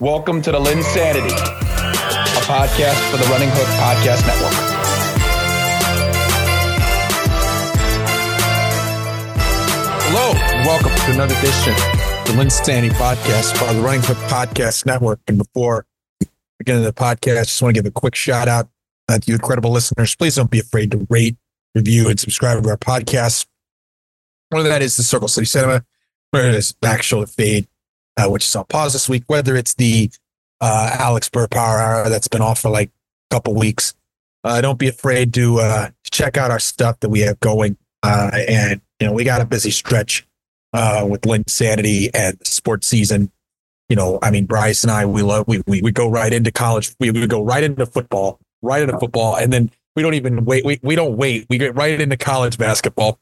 Welcome to the LynnSanity, a podcast for the Running Hook Podcast Network. Hello, and welcome to another edition of the LynnSanity Podcast part of the Running Hook Podcast Network. And before into the podcast, I just want to give a quick shout out uh, to you incredible listeners. Please don't be afraid to rate, review, and subscribe to our podcast. Whether that is the Circle City Cinema, whether it is Back Shoulder Fade, uh, which is on pause this week, whether it's the uh, Alex Burr Power Hour that's been off for like a couple weeks. Uh, don't be afraid to uh, check out our stuff that we have going. Uh, and, you know, we got a busy stretch uh, with LynnSanity and the sports season. You know, I mean, Bryce and I, we love, we, we, we go right into college. We, we go right into football, right into football. And then we don't even wait. We, we don't wait. We get right into college basketball.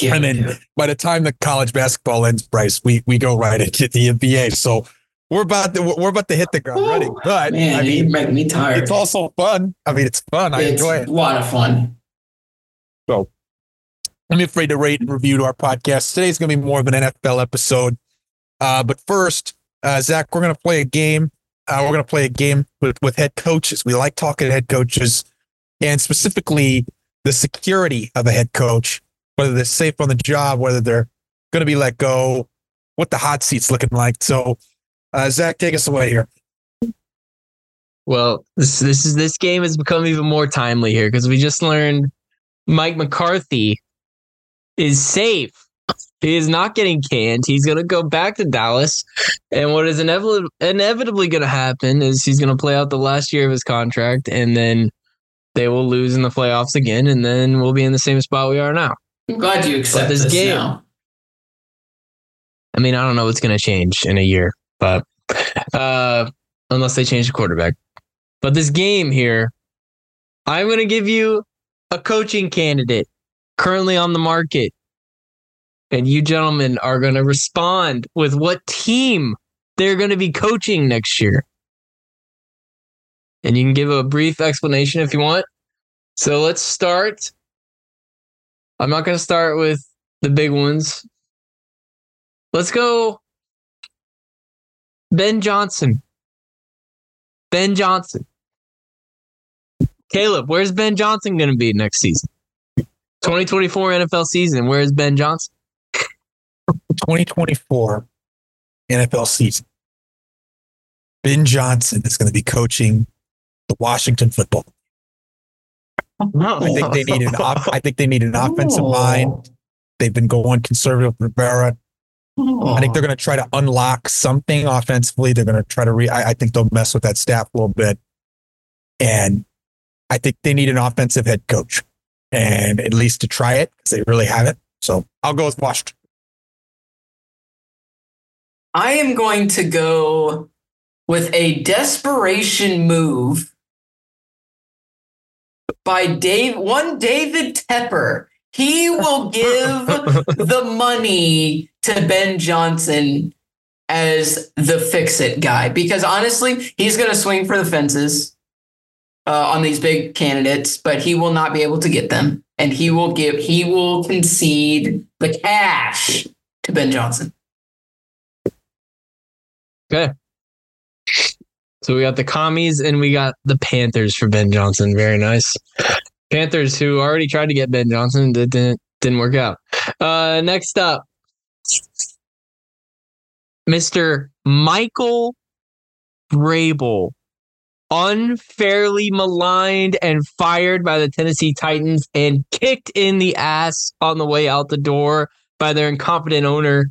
Yeah, and then by the time the college basketball ends, Bryce, we we go right into the NBA. So we're about to we're about to hit the ground running. But man, I you mean, make me tired. it's also fun. I mean, it's fun. I It's enjoy it. a lot of fun. So I'm afraid to rate and review to our podcast. Today's going to be more of an NFL episode. Uh, but first, uh, Zach, we're going to play a game. Uh, we're going to play a game with, with head coaches. We like talking to head coaches and specifically the security of a head coach, whether they're safe on the job, whether they're going to be let go, what the hot seat's looking like. So, uh, Zach, take us away here. Well, this this is this game has become even more timely here because we just learned Mike McCarthy is safe. He is not getting canned. He's going to go back to Dallas, and what is inevitably inevitably going to happen is he's going to play out the last year of his contract, and then they will lose in the playoffs again, and then we'll be in the same spot we are now. I'm glad you accept this this, game- now. I mean, I don't know what's going to change in a year, but uh, unless they change the quarterback. But this game here, I'm going to give you a coaching candidate currently on the market. And you gentlemen are going to respond with what team they're going to be coaching next year. And you can give a brief explanation if you want. So let's start. I'm not going to start with the big ones. Let's go. Ben Johnson. Ben Johnson. Caleb, where's Ben Johnson going to be next season? 2024 NFL season. Where's Ben Johnson? 2024 NFL season. Ben Johnson is going to be coaching the Washington football. I think they need an. Op- I think they need an offensive mind. They've been going conservative with Rivera. I think they're going to try to unlock something offensively. They're going to try to re. I, I think they'll mess with that staff a little bit, and I think they need an offensive head coach, and at least to try it because they really haven't. So I'll go with Washington. I am going to go with a desperation move by Dave one David Tepper. He will give the money to Ben Johnson as the fix it guy because honestly, he's going to swing for the fences uh, on these big candidates, but he will not be able to get them, and he will give he will concede the cash to Ben Johnson. Okay. So we got the commies and we got the Panthers for Ben Johnson. Very nice. Panthers who already tried to get Ben Johnson that didn't didn't work out. Uh next up. Mr. Michael Vrabel. Unfairly maligned and fired by the Tennessee Titans and kicked in the ass on the way out the door by their incompetent owner,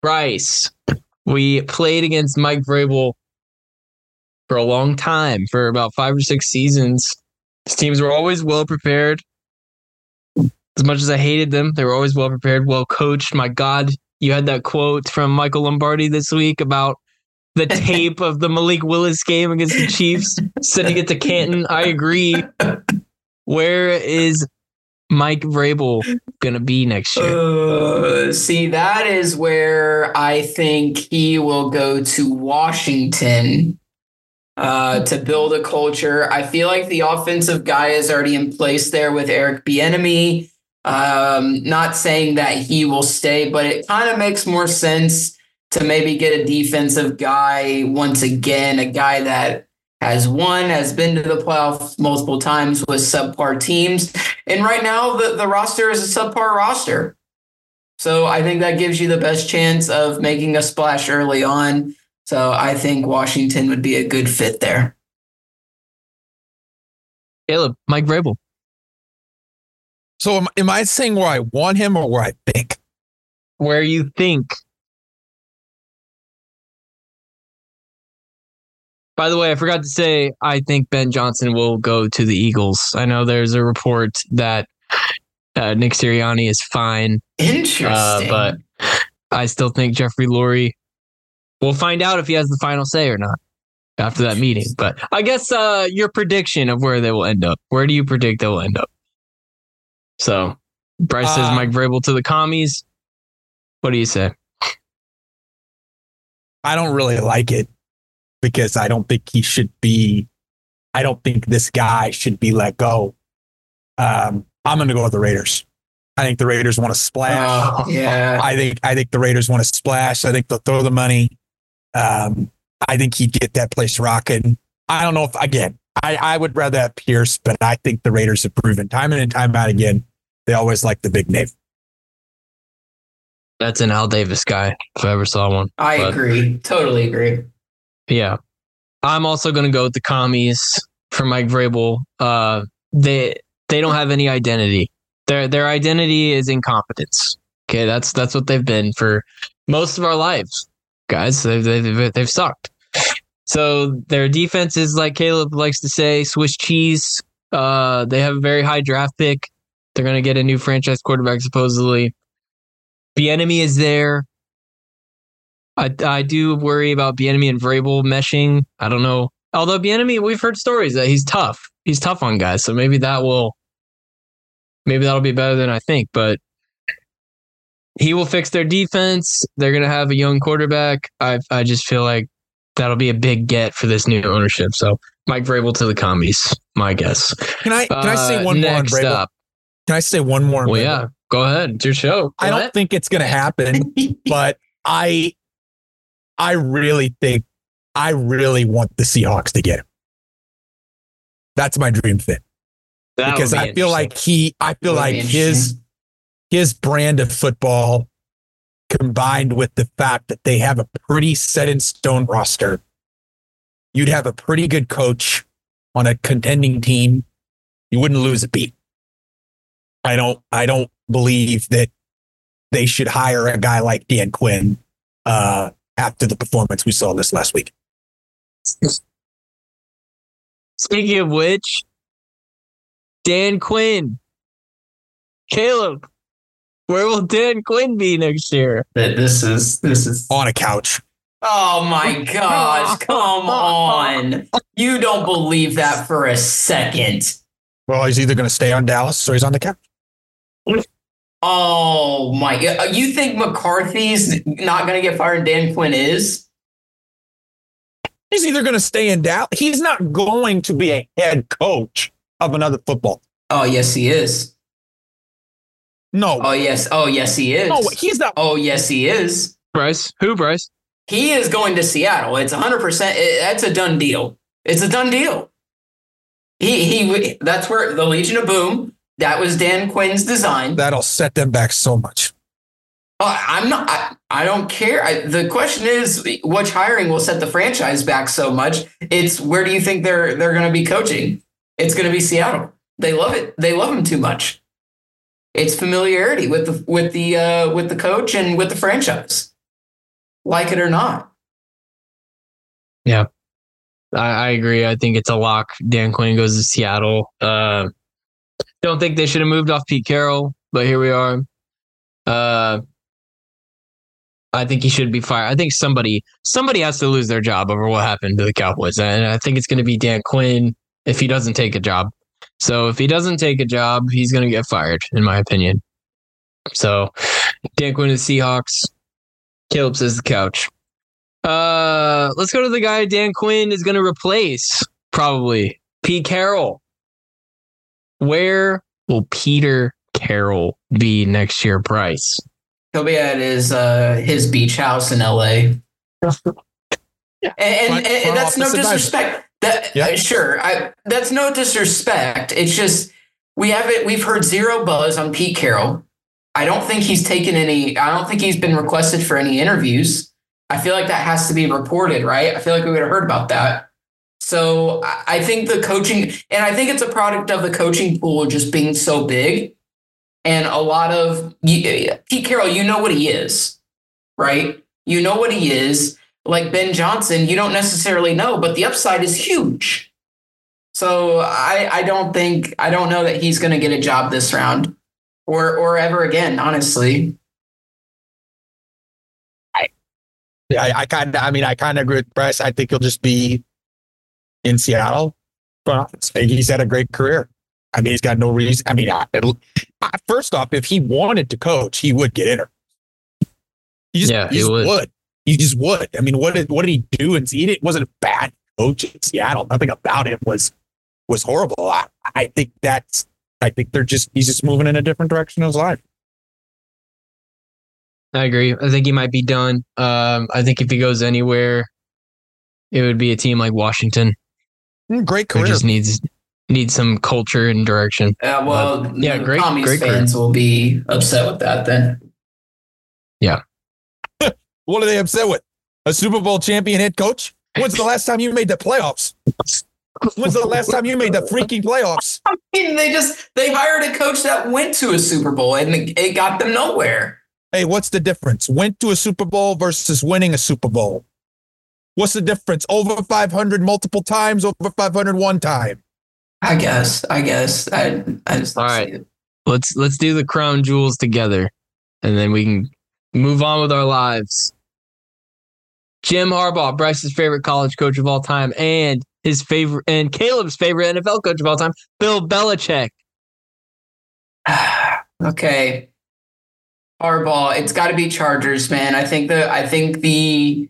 Bryce. We played against Mike Vrabel for a long time, for about five or six seasons. His teams were always well prepared. As much as I hated them, they were always well prepared, well coached. My God, you had that quote from Michael Lombardi this week about the tape of the Malik Willis game against the Chiefs, sending it to Canton. I agree. Where is Mike Vrabel going to be next year? Uh, see, that is where I think he will go to Washington uh, to build a culture. I feel like the offensive guy is already in place there with Eric Bieniemy. Um, not saying that he will stay, but it kind of makes more sense to maybe get a defensive guy once again, a guy that has won, has been to the playoffs multiple times with subpar teams. And right now, the, the roster is a subpar roster. So I think that gives you the best chance of making a splash early on. So I think Washington would be a good fit there. Caleb, Mike Vrabel. So am, am I saying where I want him or where I think? Where you think? By the way, I forgot to say, I think Ben Johnson will go to the Eagles. I know there's a report that uh, Nick Sirianni is fine, Interesting. uh, but I still think Jeffrey Lurie. We'll find out if he has the final say or not after that meeting. But I guess uh, your prediction of where they will end up. Where do you predict they will end up? So Bryce says Uh, Mike Vrabel to the commies. What do you say? I don't really like it because I don't think he should be. I don't think this guy should be let go. Um, I'm going to go with the Raiders. I think the Raiders want to splash. Oh, yeah. I think I think the Raiders want to splash. I think they'll throw the money. Um, I think he'd get that place rocking. I don't know if again, I, I would rather have Pierce, but I think the Raiders have proven time in and time out again they always like the big name. That's an Al Davis guy, if I ever saw one. I but- agree. Totally agree. Yeah. I'm also going to go with the commies for Mike Vrabel. Uh, they they don't have any identity. Their their identity is incompetence. Okay, that's that's what they've been for most of our lives, guys. They've they've, they've sucked. So their defense is like Caleb likes to say, Swiss cheese. Uh, they have a very high draft pick. They're going to get a new franchise quarterback supposedly. Bieniemy is there. I I do worry about Bieniemy and Vrabel meshing. I don't know. Although Bieniemy, we've heard stories that he's tough. He's tough on guys, so maybe that will maybe that'll be better than I think. But he will fix their defense. They're gonna have a young quarterback. I I just feel like that'll be a big get for this new ownership. So Mike Vrabel to the commies, my guess. Can I can I say Uh, one more on next Vrabel? up? Can I say one more? on Well, Vrabel? yeah, go ahead. It's your show. I Go don't think it's going to happen, but I, I really think, I really want the Seahawks to get him. That's my dream fit That because be I feel like he, I feel like his, his brand of football combined with the fact that they have a pretty set in stone roster, you'd have a pretty good coach on a contending team. You wouldn't lose a beat. I don't, I don't believe that they should hire a guy like Dan Quinn uh, after the performance we saw this last week. Speaking of which, Dan Quinn, Caleb, where will Dan Quinn be next year? This is this is On a couch. Oh my gosh, come on. You don't believe that for a second. Well, he's either going to stay on Dallas or he's on the couch. Oh my. Uh, you think McCarthy's not going to get fired and Dan Quinn is? He's either going to stay in Dallas. He's not going to be a head coach of another football. Oh, yes, he is. No, Oh, yes. Oh, yes, he is. no, he's not. Oh, yes, he is. Bryce, who Bryce? He is going to Seattle. It's 100%. That's a done deal. It's a done deal. He, he, that's where the Legion of Boom, that was Dan Quinn's design. That'll set them back so much. Uh, I'm not. I, I don't care. I, the question is, which hiring will set the franchise back so much? It's where do you think they're they're going to be coaching? It's going to be Seattle. They love it. They love him too much. It's familiarity with the with the uh, with the coach and with the franchise, like it or not. I, I agree. I think it's a lock. Dan Quinn goes to Seattle. Uh, don't think they should have moved off Pete Carroll, but here we are. Uh, I think he should be fired. I think somebody somebody has to lose their job over what happened to the Cowboys, and I think it's going to be Dan Quinn if he doesn't take a job. So if he doesn't take a job, he's going to get fired, in my opinion. So Dan Quinn is Seahawks. Caleb says the couch. Uh, let's go to the guy Dan Quinn is going to replace, probably Pete Carroll. Where will Peter Carroll be next year, Bryce? He'll be at his uh, his beach house in LA. And, and, Front- and that's no office disrespect. That Yeah. uh, sure, I, that's no disrespect. It's just we haven't we've heard zero buzz on Pete Carroll. I don't think he's taken any. I don't think he's been requested for any interviews. I feel like that has to be reported, right? I feel like we would have heard about that. So I I think the coaching, and I think it's a product of the coaching pool just being so big, and a lot of Pete Carroll. You know what he is, right? You know what he is. Like Ben Johnson, you don't necessarily know, but the upside is huge. So I, I don't think I don't know that he's going to get a job this round, or or ever again. Honestly, Yeah, I, I kind of, I mean, I kind of agree with Bryce. I think he'll just be in Seattle. But he's had a great career. I mean, he's got no reason. I mean, I, it'll, I, first off, if he wanted to coach, he would get in her. He just, Yeah, he he just would. would. He just would. I mean, what did what did he do? And he didn't, wasn't a bad coach in Seattle. Nothing about him was was horrible. I, I think that's. I think they're just. He's just moving in a different direction in his life. I agree. I think he might be done. Um, I think if he goes anywhere, it would be a team like Washington, Mm, Great who career. just needs needs some culture and direction. Yeah. well, yeah, great- Commies great career. fans will be upset with that then. What are they upset with? A Super Bowl champion head coach? When's the last time you made the playoffs? When's the last time you made the freaking playoffs? I mean, they just they hired a coach that went to a Super Bowl and it it got them nowhere. Hey, what's the difference? Went to a Super Bowl versus winning a Super Bowl. What's the difference? Over 500 multiple times, over 500 one time. I guess. I guess. I I just don't see it. Let's let's do the crown jewels together, and then we can move on with our lives. Jim Harbaugh, Bryce's favorite college coach of all time, and his favorite and Caleb's favorite NFL coach of all time, Bill Belichick. okay. Harbaugh, it's got to be Chargers, man. I think the I think the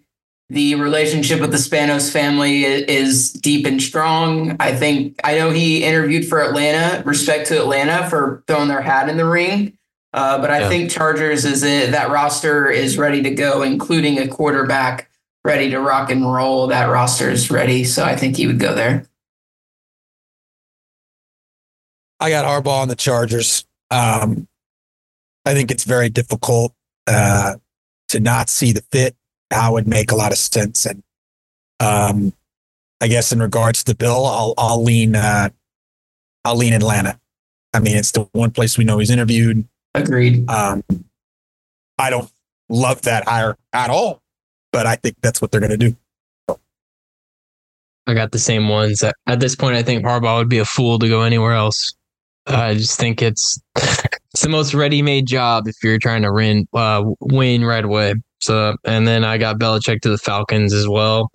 the relationship with the Spanos family is deep and strong. I think I know he interviewed for Atlanta. Respect to Atlanta for throwing their hat in the ring. Uh, but I Yeah. think Chargers is it that roster is ready to go, including a quarterback ready to rock and roll. That roster is ready, so I think he would go there. I got Harbaugh on the Chargers. Um, I think it's very difficult uh, to not see the fit. That would make a lot of sense. And um, I guess in regards to Bill, I'll I'll lean uh, I'll lean Atlanta. I mean, it's the one place we know he's interviewed. Agreed. Um, I don't love that hire at all, but I think that's what they're going to do. I got the same ones. At, this point, I think Harbaugh would be a fool to go anywhere else. I just think it's it's the most ready-made job if you're trying to win uh, win right away. So, and then I got Belichick to the Falcons as well.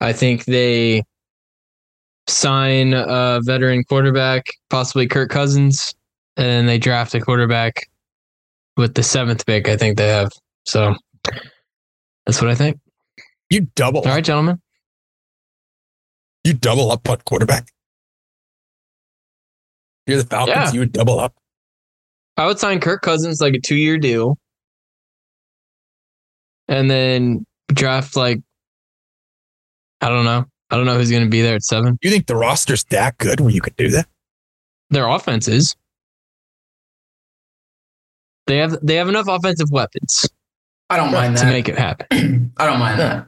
I think they sign a veteran quarterback, possibly Kirk Cousins, and then they draft a quarterback with the seventh pick. I think they have. So that's what I think. You double, All right, gentlemen. you double up on quarterback. You're the Falcons. Yeah. You would double up. I would sign Kirk Cousins like a two year deal. And then draft like I don't know. I don't know who's gonna be there at seven. You think the roster's that good where you could do that? Their offense is. They have they have enough offensive weapons I don't mind that to make it happen. I don't mind that.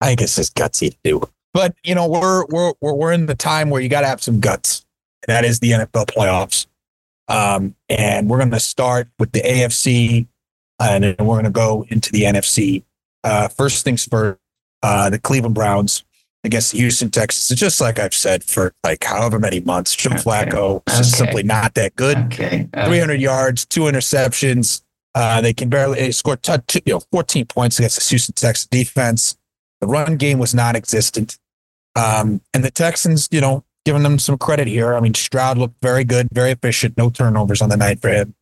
I think it's just gutsy to do. But you know, we're we're we're, we're in the time where you got to have some guts. And that is the NFL playoffs. Um, and we're going to start with the AFC, and then we're going to go into the NFC. Uh, first things first, uh, the Cleveland Browns against Houston Texas. It's just like I've said for like however many months. Joe Okay. Flacco is just Okay. simply not that good. Okay. Uh, 300 yards, two interceptions. Uh, they can barely they scored t- two, you know, 14 points against the Houston Texas defense. The run game was non-existent. Um, and the Texans, you know, giving them some credit here. I mean, Stroud looked very good, very efficient, no turnovers on the night for him.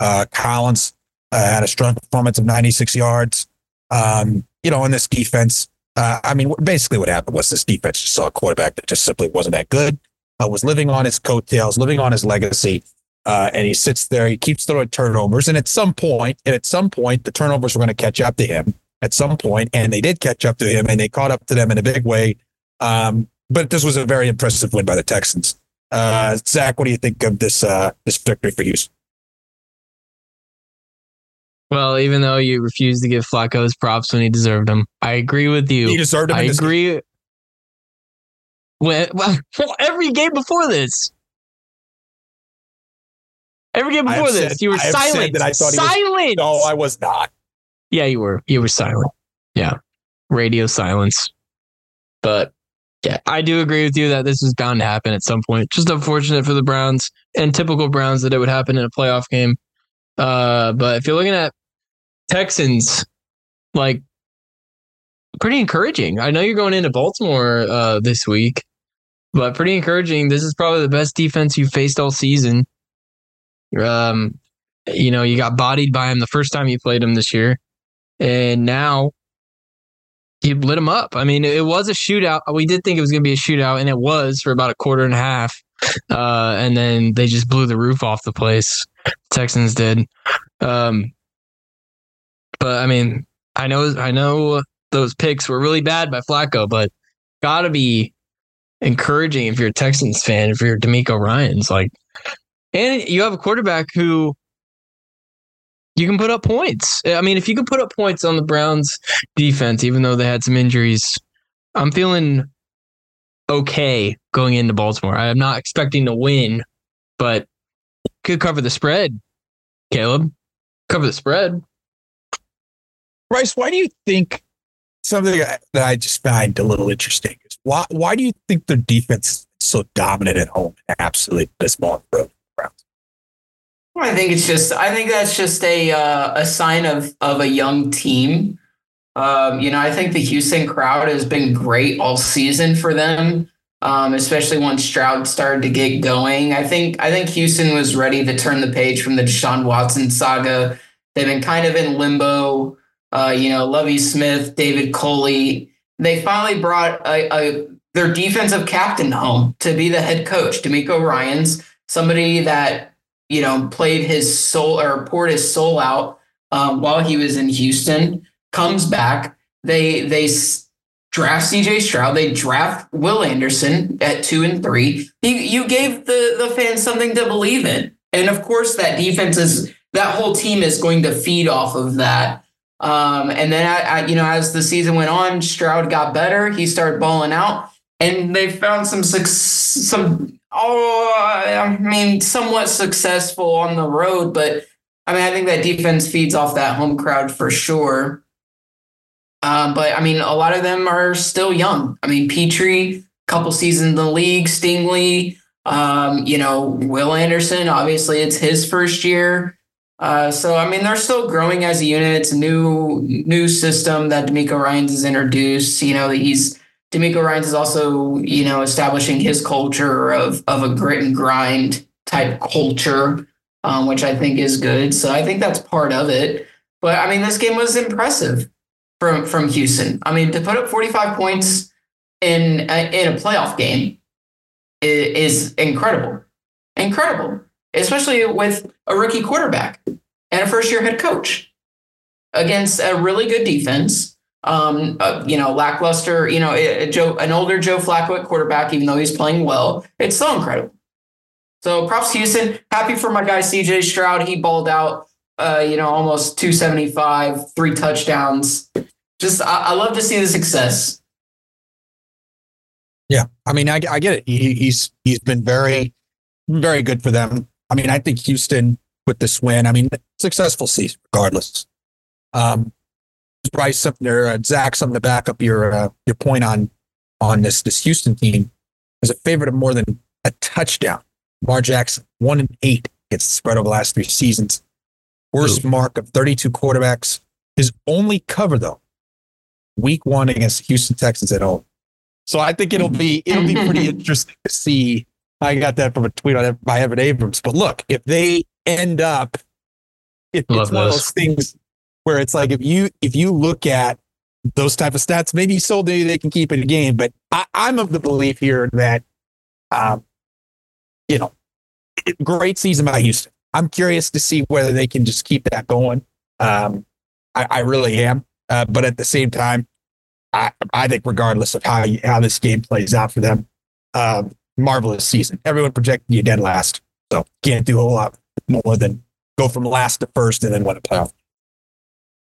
Uh, Collins uh, had a strong performance of 96 yards. Um, you know, in this defense, uh, I mean, basically what happened was this defense just saw a quarterback that just simply wasn't that good. Uh, was living on his coattails, living on his legacy. Uh, and he sits there, he keeps throwing turnovers. And at some point, and at some point, the turnovers were going to catch up to him at some point, and they did catch up to him and they caught up to them in a big way. Um, but this was a very impressive win by the Texans. Uh, Zach, what do you think of this uh, this victory for Houston? Well, even though you refused to give Flacco his props when he deserved them, I agree with you. He deserved them. I this game. agree. Well, every game before this. Every game before this, said- you were I have said silent. that I thought he was- silent. No, I was not. Yeah, you were. You were silent. Yeah. Radio silence. But yeah, I do agree with you that this was bound to happen at some point. Just unfortunate for the Browns and typical Browns that it would happen in a playoff game. Uh, but if you're looking at Texans, like pretty encouraging. I know you're going into Baltimore uh, this week, but pretty encouraging. This is probably the best defense you've faced all season. Um, you know, you got bodied by him the first time you played him this year, and now you lit him up. I mean, it was a shootout. We did think it was going to be a shootout, and it was for about a quarter and a half. Uh, and then they just blew the roof off the place. Texans did. Um, but I mean, I know, I know those picks were really bad by Flacco, but gotta be encouraging if you're a Texans fan, if you're DeMeco Ryans like, and you have a quarterback who you can put up points. I mean, if you can put up points on the Browns defense, even though they had some injuries, I'm feeling okay going into Baltimore. I'm not expecting to win, but could cover the spread. Caleb, cover the spread. Bryce, why do you think something that I just find a little interesting is why why do you think their defense is so dominant at home and absolutely abysmal on the road? I think it's just. I think that's just a uh, a sign of of a young team. Um, you know, I think the Houston crowd has been great all season for them, um, especially once Stroud started to get going. I think I think Houston was ready to turn the page from the Deshaun Watson saga. They've been kind of in limbo. Uh, you know, Lovie Smith, David Culley. They finally brought a, a their defensive captain home to be the head coach, DeMeco Ryans somebody that you know, played his soul or poured his soul out um, while he was in Houston. Comes back, they they draft C.J. Stroud. They draft Will Anderson at two and three. He, you gave the the fans something to believe in, and of course that defense is that whole team is going to feed off of that. Um, and then, I, I, you know, as the season went on, Stroud got better. He started balling out, and they found some some oh, I mean, somewhat successful on the road, but I mean, I think that defense feeds off that home crowd for sure. Um, but I mean, a lot of them are still young. I mean, Pitre, couple seasons in the league, Stingley, um, you know, Will Anderson. Obviously, it's his first year. Uh, so I mean, they're still growing as a unit. It's a new new system that DeMeco Ryans has introduced. You know, that he's DeMeco Ryans is also, you know, establishing his culture of of a grit and grind type culture, um, which I think is good. So I think that's part of it. But I mean, this game was impressive from from Houston. I mean, to put up 45 points in in a playoff game is incredible, incredible, especially with a rookie quarterback and a first year head coach against a really good defense um, uh, you know, lackluster, you know, a, a Joe, an older Joe Flacco quarterback, even though he's playing well, it's so incredible. So props to Houston. Happy for my guy CJ Stroud. He balled out, uh, you know, almost 275, three touchdowns. Just, I, I love to see the success. Yeah, I mean, I, I get it. He, he's he's been very very good for them. I mean, I think Houston with this win. I mean, successful season regardless. Um, Bryce, something or uh, Zach, something to back up your uh, your point on on this this Houston team is a favorite of more than a touchdown. Lamar Jackson one and eight gets the spread over the last three seasons. Worst mark of 32 quarterbacks. His only cover though, week one against Houston Texans at home. So I think it'll be it'll be pretty interesting to see. I got that from a tweet on by Evan Abrams. But look, if they end up, Love it's one of those. those things where it's like if you if you look at those type of stats, maybe so maybe they can keep it a game. But I, I'm of the belief here that, um, you know, great season by Houston. I'm curious to see whether they can just keep that going. Um, I, I really am. Uh, but at the same time, I, I think regardless of how you, how this game plays out for them, um, marvelous season. Everyone projected you dead last, so can't do a whole lot more than go from last to first and then win a playoff.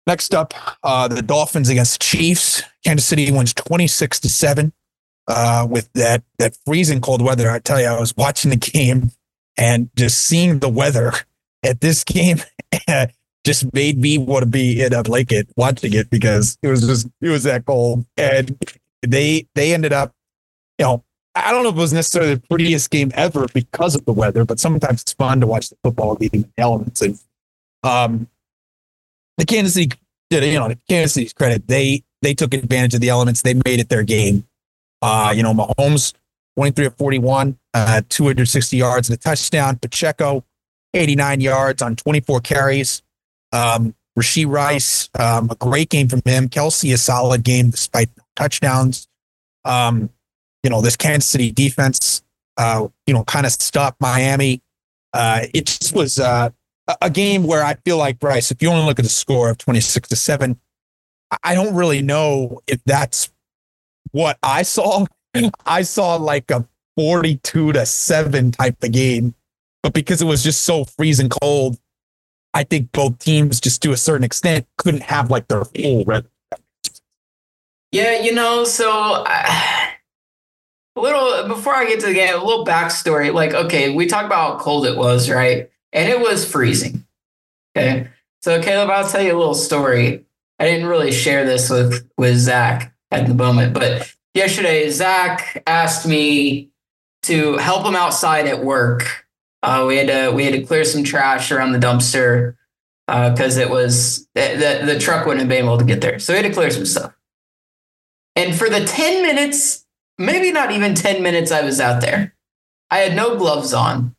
Next up, uh, the Dolphins against the Chiefs. Kansas City wins 26 to 7 uh, with that, that freezing cold weather. I tell you, I was watching the game and just seeing the weather at this game just made me want to be in a blanket watching it because it was just, it was that cold. And they, they ended up, you know, I don't know if it was necessarily the prettiest game ever because of the weather, but sometimes it's fun to watch the football game elements. And um, the Kansas City did you know the Kansas City's credit. They they took advantage of the elements. They made it their game. Uh, you know, Mahomes 23 of 41, uh, 260 yards and a touchdown. Pacheco 89 yards on 24 carries. Um, Rashee Rice, um, a great game from him. Kelce, a solid game despite touchdowns. Um, you know, this Kansas City defense, uh, you know, kind of stopped Miami. Uh, it just was uh, a game where I feel like Bryce, if you only look at the score of 26 to 7, I don't really know if that's what I saw. I saw like a 42 to 7 type of game. But because it was just so freezing cold, I think both teams, just to a certain extent, couldn't have like their full. Yeah, you know, so uh, a little before I get to the game, a little backstory. Like, okay, we talked about how cold it was, right? And it was freezing. Okay. So Caleb, I'll tell you a little story. I didn't really share this with with Zach at the moment, but yesterday Zach asked me to help him outside at work. Uh, we had to we had to clear some trash around the dumpster because uh, it was the, the truck wouldn't have been able to get there, so we had to clear some stuff. And for the ten minutes, maybe not even ten minutes, I was out there. I had no gloves on,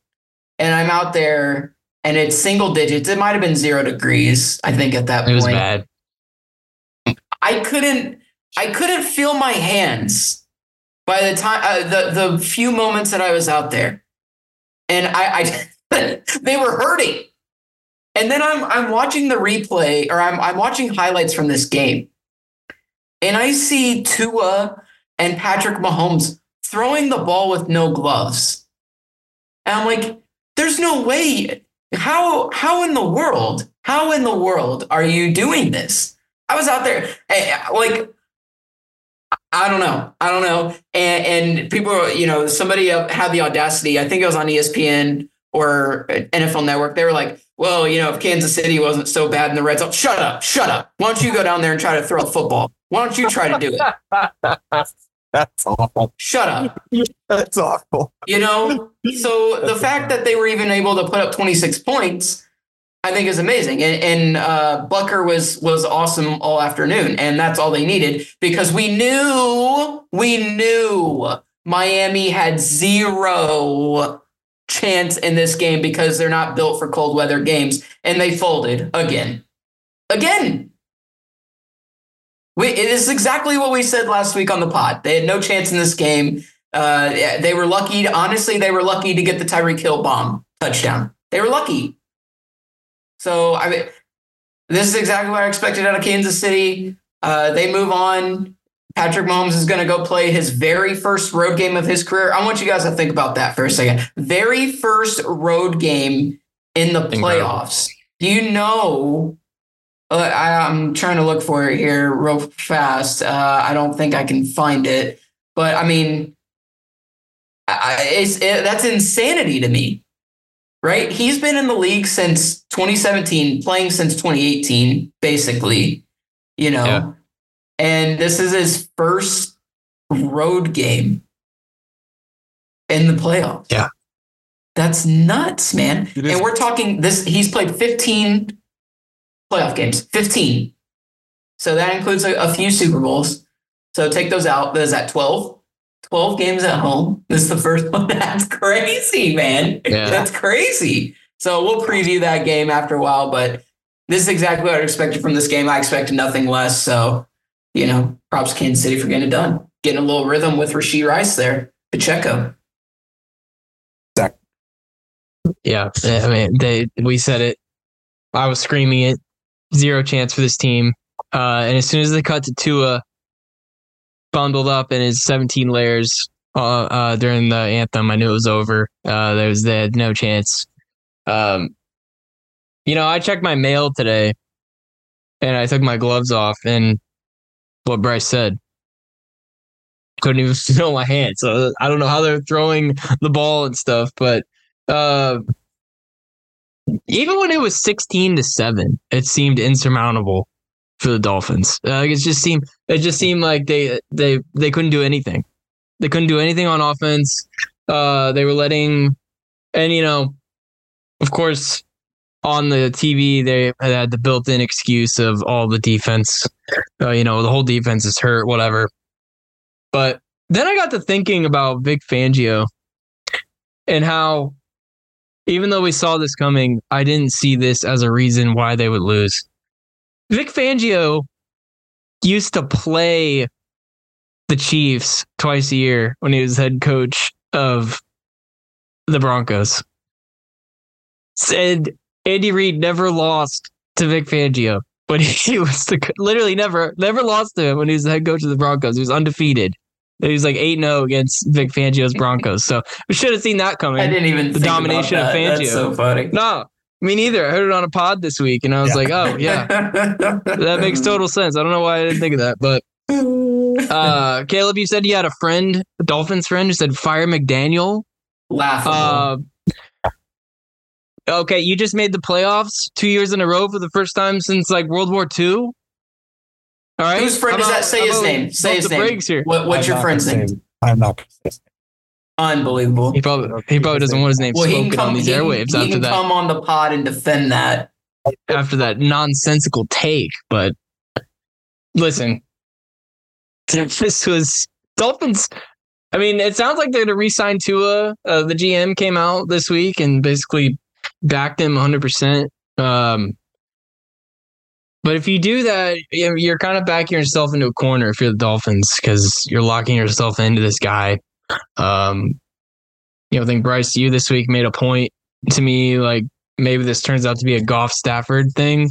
and I'm out there and it's single digits. It might have been zero degrees, I think, at that it point. It was bad. I couldn't I couldn't feel my hands by the time uh, the the few moments that I was out there. And I, I they were hurting. And then I'm I'm watching the replay or I'm I'm watching highlights from this game. And I see Tua and Patrick Mahomes throwing the ball with no gloves. And I'm like, there's no way. How how in the world? How in the world are you doing this? I was out there, eh, like I don't know, I don't know, and, and people, you know, somebody had the audacity. I think it was on ESPN or NFL Network. They were like, "Well, you know, if Kansas City wasn't so bad in the red zone, shut up, shut up. Why don't you go down there and try to throw a football? Why don't you try to do it?" That's awful. Shut up. That's awful. You know, so the fact that they were even able to put up 26 points, I think is amazing. And, and uh, Butker was was awesome all afternoon, and that's all they needed because we knew we knew Miami had zero chance in this game because they're not built for cold weather games, and they folded again, again. We, it is exactly what we said last week on the pod. They had no chance in this game. Uh, they were lucky. To, honestly, they were lucky to get the Tyreek Hill bomb touchdown. They were lucky. So I mean, this is exactly what I expected out of Kansas City. Uh, they move on. Patrick Mahomes is going to go play his very first road game of his career. I want you guys to think about that for a second. Very first road game in the playoffs. Do you know I, am trying to look for it here real fast. Uh, I don't think I can find it, but I mean, I, it's, it, that's insanity to me, right? He's been in the league since 2017, playing since 2018, basically, you know, yeah. and this is his first road game in the playoffs. Yeah. That's nuts, man. And we're talking this, he's played 15 playoff games, 15. So that includes a, a few Super Bowls. So take those out. Is that 12? 12 games at home. This is the first one. That's crazy, man. Yeah. That's crazy. So we'll preview that game after a while, but this is exactly what I expected from this game. I expected nothing less. So, you know, props Kansas City for getting it done. Getting a little rhythm with Rashee Rice there. Pacheco. Yeah, I mean, they we said it. I was screaming it. Zero chance for this team. Uh, and as soon as they cut to Tua, bundled up in his 17 layers uh, uh, during the anthem, I knew it was over. Uh, there was they had no chance. Um, you know, I checked my mail today, and I took my gloves off, and what Bryce said couldn't even feel my hand. So I don't know how they're throwing the ball and stuff, but uh, even when it was 16 to 7, it seemed insurmountable for the Dolphins. Uh, it just seemed it just seemed like they they they couldn't do anything. They couldn't do anything on offense. Uh, they were letting and you know, of course, on the TV they had the built-in excuse of all the defense. Uh, you know, the whole defense is hurt, whatever. But then I got to thinking about Vic Fangio and how even though we saw this coming, I didn't see this as a reason why they would lose. Vic Fangio used to play the Chiefs twice a year when he was head coach of the Broncos. Said Andy Reid never lost to Vic Fangio, but he was the, literally never never lost to him when he was the head coach of the Broncos. He was undefeated. He was like 8 0 against Vic Fangio's Broncos. So we should have seen that coming. I didn't even the domination of. Fangio. That's so funny. No, me neither. I heard it on a pod this week and I was Yeah. like, oh, yeah, that makes total sense. I don't know why I didn't think of that. But uh, Caleb, you said you had a friend, a Dolphins friend, who said fire McDaniel. laughable. Uh, okay, you just made the playoffs two years in a row for the first time since like World War II. All right. Whose friend How is that? about- Say how his about name. Say his the name. here. What, what's I'm your friend's gonna name? I'm not. gonna say his Unbelievable. He probably he probably doesn't want his name Well, he can spoken come. on these he, airwaves he after can that come on the pod and defend that. after that nonsensical take. But listen, this was Dolphins. I mean, it sounds like they're to re-sign Tua. Uh, the GM came out this week and basically backed him 100. percent um, But if you do that, you're kind of backing yourself into a corner if you're the Dolphins because you're locking yourself into this guy. Um, you know, I think Bryce, you this week made a point to me like maybe this turns out to be a Goff Stafford thing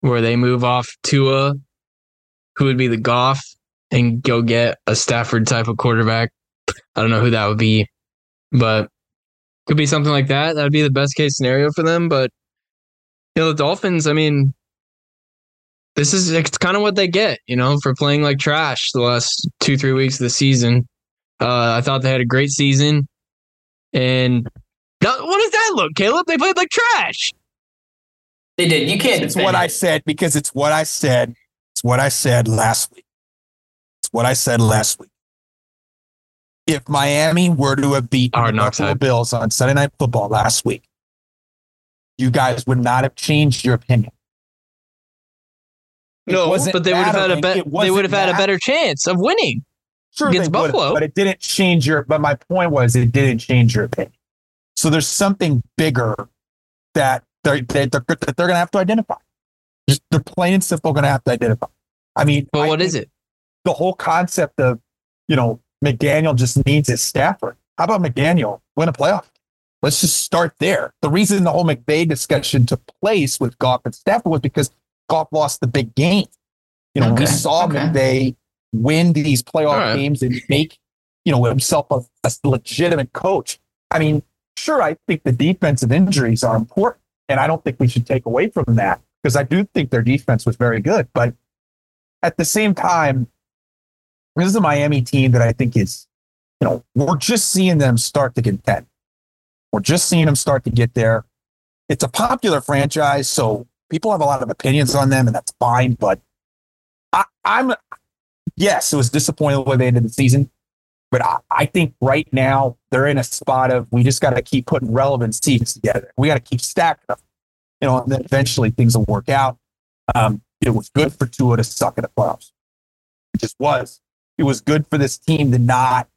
where they move off Tua, who would be the Goff, and go get a Stafford type of quarterback. I don't know who that would be, but could be something like that. That would be the best case scenario for them. But you know, the Dolphins, I mean, this is it's kind of what they get, you know, for playing like trash the last two, three weeks of the season. Uh, I thought they had a great season. And now, what does that look, Caleb? They played like trash. They did. You can't. It's defend what I said because it's what I said. It's what I said last week. It's what I said last week. If Miami were to have beaten Hard the knocks Buffalo. Bills on Sunday Night Football last week, you guys would not have changed your opinion. No, but they would have had a. It They would have had a better chance of winning. Sure, against Buffalo. but it didn't change your. But my point was, it didn't change your opinion. So there's something bigger that they're they're, they're, that they're going to have to identify. Just they're plain and simple going to have to identify. I mean, But I what is it? The whole concept of you know McDaniel just needs his Stafford. How about McDaniel win a playoff? Let's just start there. The reason the whole McVay discussion took place with Goff and Stafford was because Goff lost the big game. You know, we saw okay. McVay win these playoff right. games and make, you know, himself a, a legitimate coach. I mean, sure, I think the defensive injuries are important, and I don't think we should take away from that because I do think their defense was very good. But at the same time, this is a Miami team that I think is, you know, we're just seeing them start to contend. We're just seeing them start to get there. It's a popular franchise, so people have a lot of opinions on them, and that's fine. But I, I'm, yes, it was disappointing the way they ended the season, but I, I think right now they're in a spot of we just got to keep putting relevant teams together. We got to keep stacking them, you know, and then eventually things will work out. Um, it was good for Tua to suck in the playoffs. It just was. It was good for this team to not,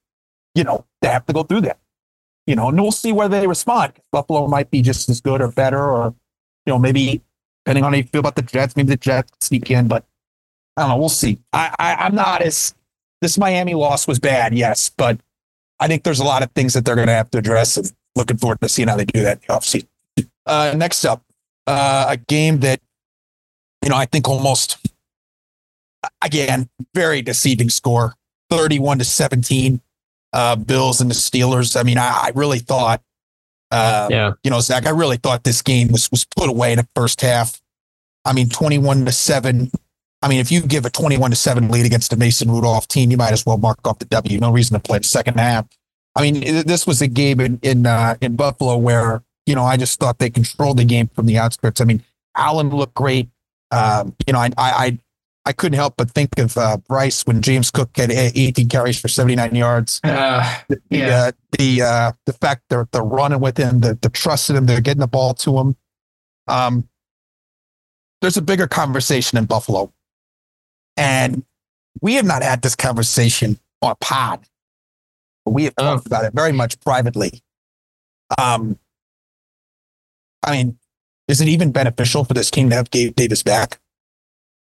you know, to have to go through that. You know, and we'll see whether they respond. Buffalo might be just as good or better, or you know, maybe depending on how you feel about the Jets, maybe the Jets sneak in. But I don't know. We'll see. I, I I'm not as this Miami loss was bad, yes, but I think there's a lot of things that they're going to have to address. And looking forward to seeing how they do that in the offseason. Uh, next up, uh, a game that, you know, I think almost, again, very deceiving score 31 to 17, uh, Bills and the Steelers. I mean, I, I really thought, uh, Yeah. you know, Zach, I really thought this game was, was put away in the first half. I mean, 21 to 7. I mean, if you give a 21 to 7 lead against a Mason Rudolph team, you might as well mark off the W. No reason to play the second half. I mean, this was a game in in, uh, in Buffalo where you know I just thought they controlled the game from the outskirts. I mean, Allen looked great. Um, you know, I I I, couldn't help but think of uh, Bryce when James Cook had 18 carries for 79 yards. Uh, The, Yeah. uh, the uh, the fact they're they're running with him, the the trust in him, they're getting the ball to him. Um, there's a bigger conversation in Buffalo, and we have not had this conversation on pod. But we have Oh. talked about it very much privately. Um, I mean, is it even beneficial for this team to have Gabe Davis back?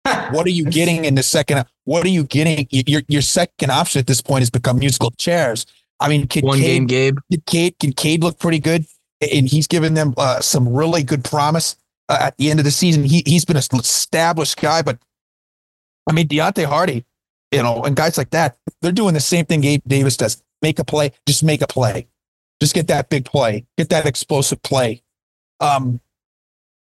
What are you getting in the second? What are you getting? Your your second option at this point has become musical chairs. I mean, can One game, Gabe. can Cade, can Cade look pretty good? And he's given them uh, some really good promise uh, at the end of the season. He he's been an established guy, but I mean Deonte Harty, you know, and guys like that, they're doing the same thing Gabe Davis does. Make a play, just make a play, just get that big play, get that explosive play. Um,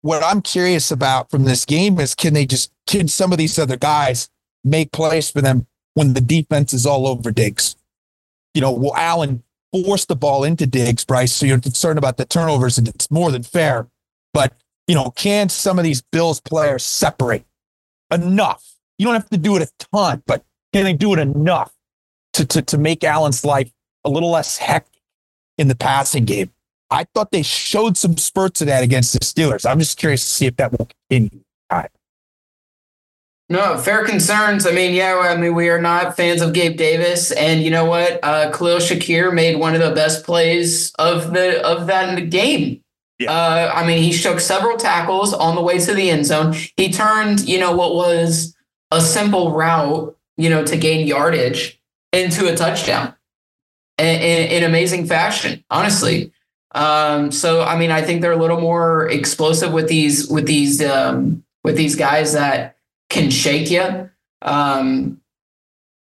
what I'm curious about from this game is can they just can some of these other guys make plays for them when the defense is all over Diggs? You know, will Allen force the ball into Diggs, Bryce? So you're concerned about the turnovers, and it's more than fair. But you know, can some of these Bills players separate enough? You don't have to do it a ton, but can they do it enough to to to make Allen's life a little less hectic in the passing game? I thought they showed some spurts of that against the Steelers. I'm just curious to see if that will continue. No, fair concerns. I mean, yeah, I mean, we are not fans of Gabe Davis, and you know what? Uh, Khalil Shakir made one of the best plays of the of that game. Yeah. Uh, I mean, he shook several tackles on the way to the end zone. He turned, you know, what was a simple route, you know, to gain yardage into a touchdown in, in, in amazing fashion. Honestly, um, so I mean, I think they're a little more explosive with these with these um, with these guys that can shake you. Um,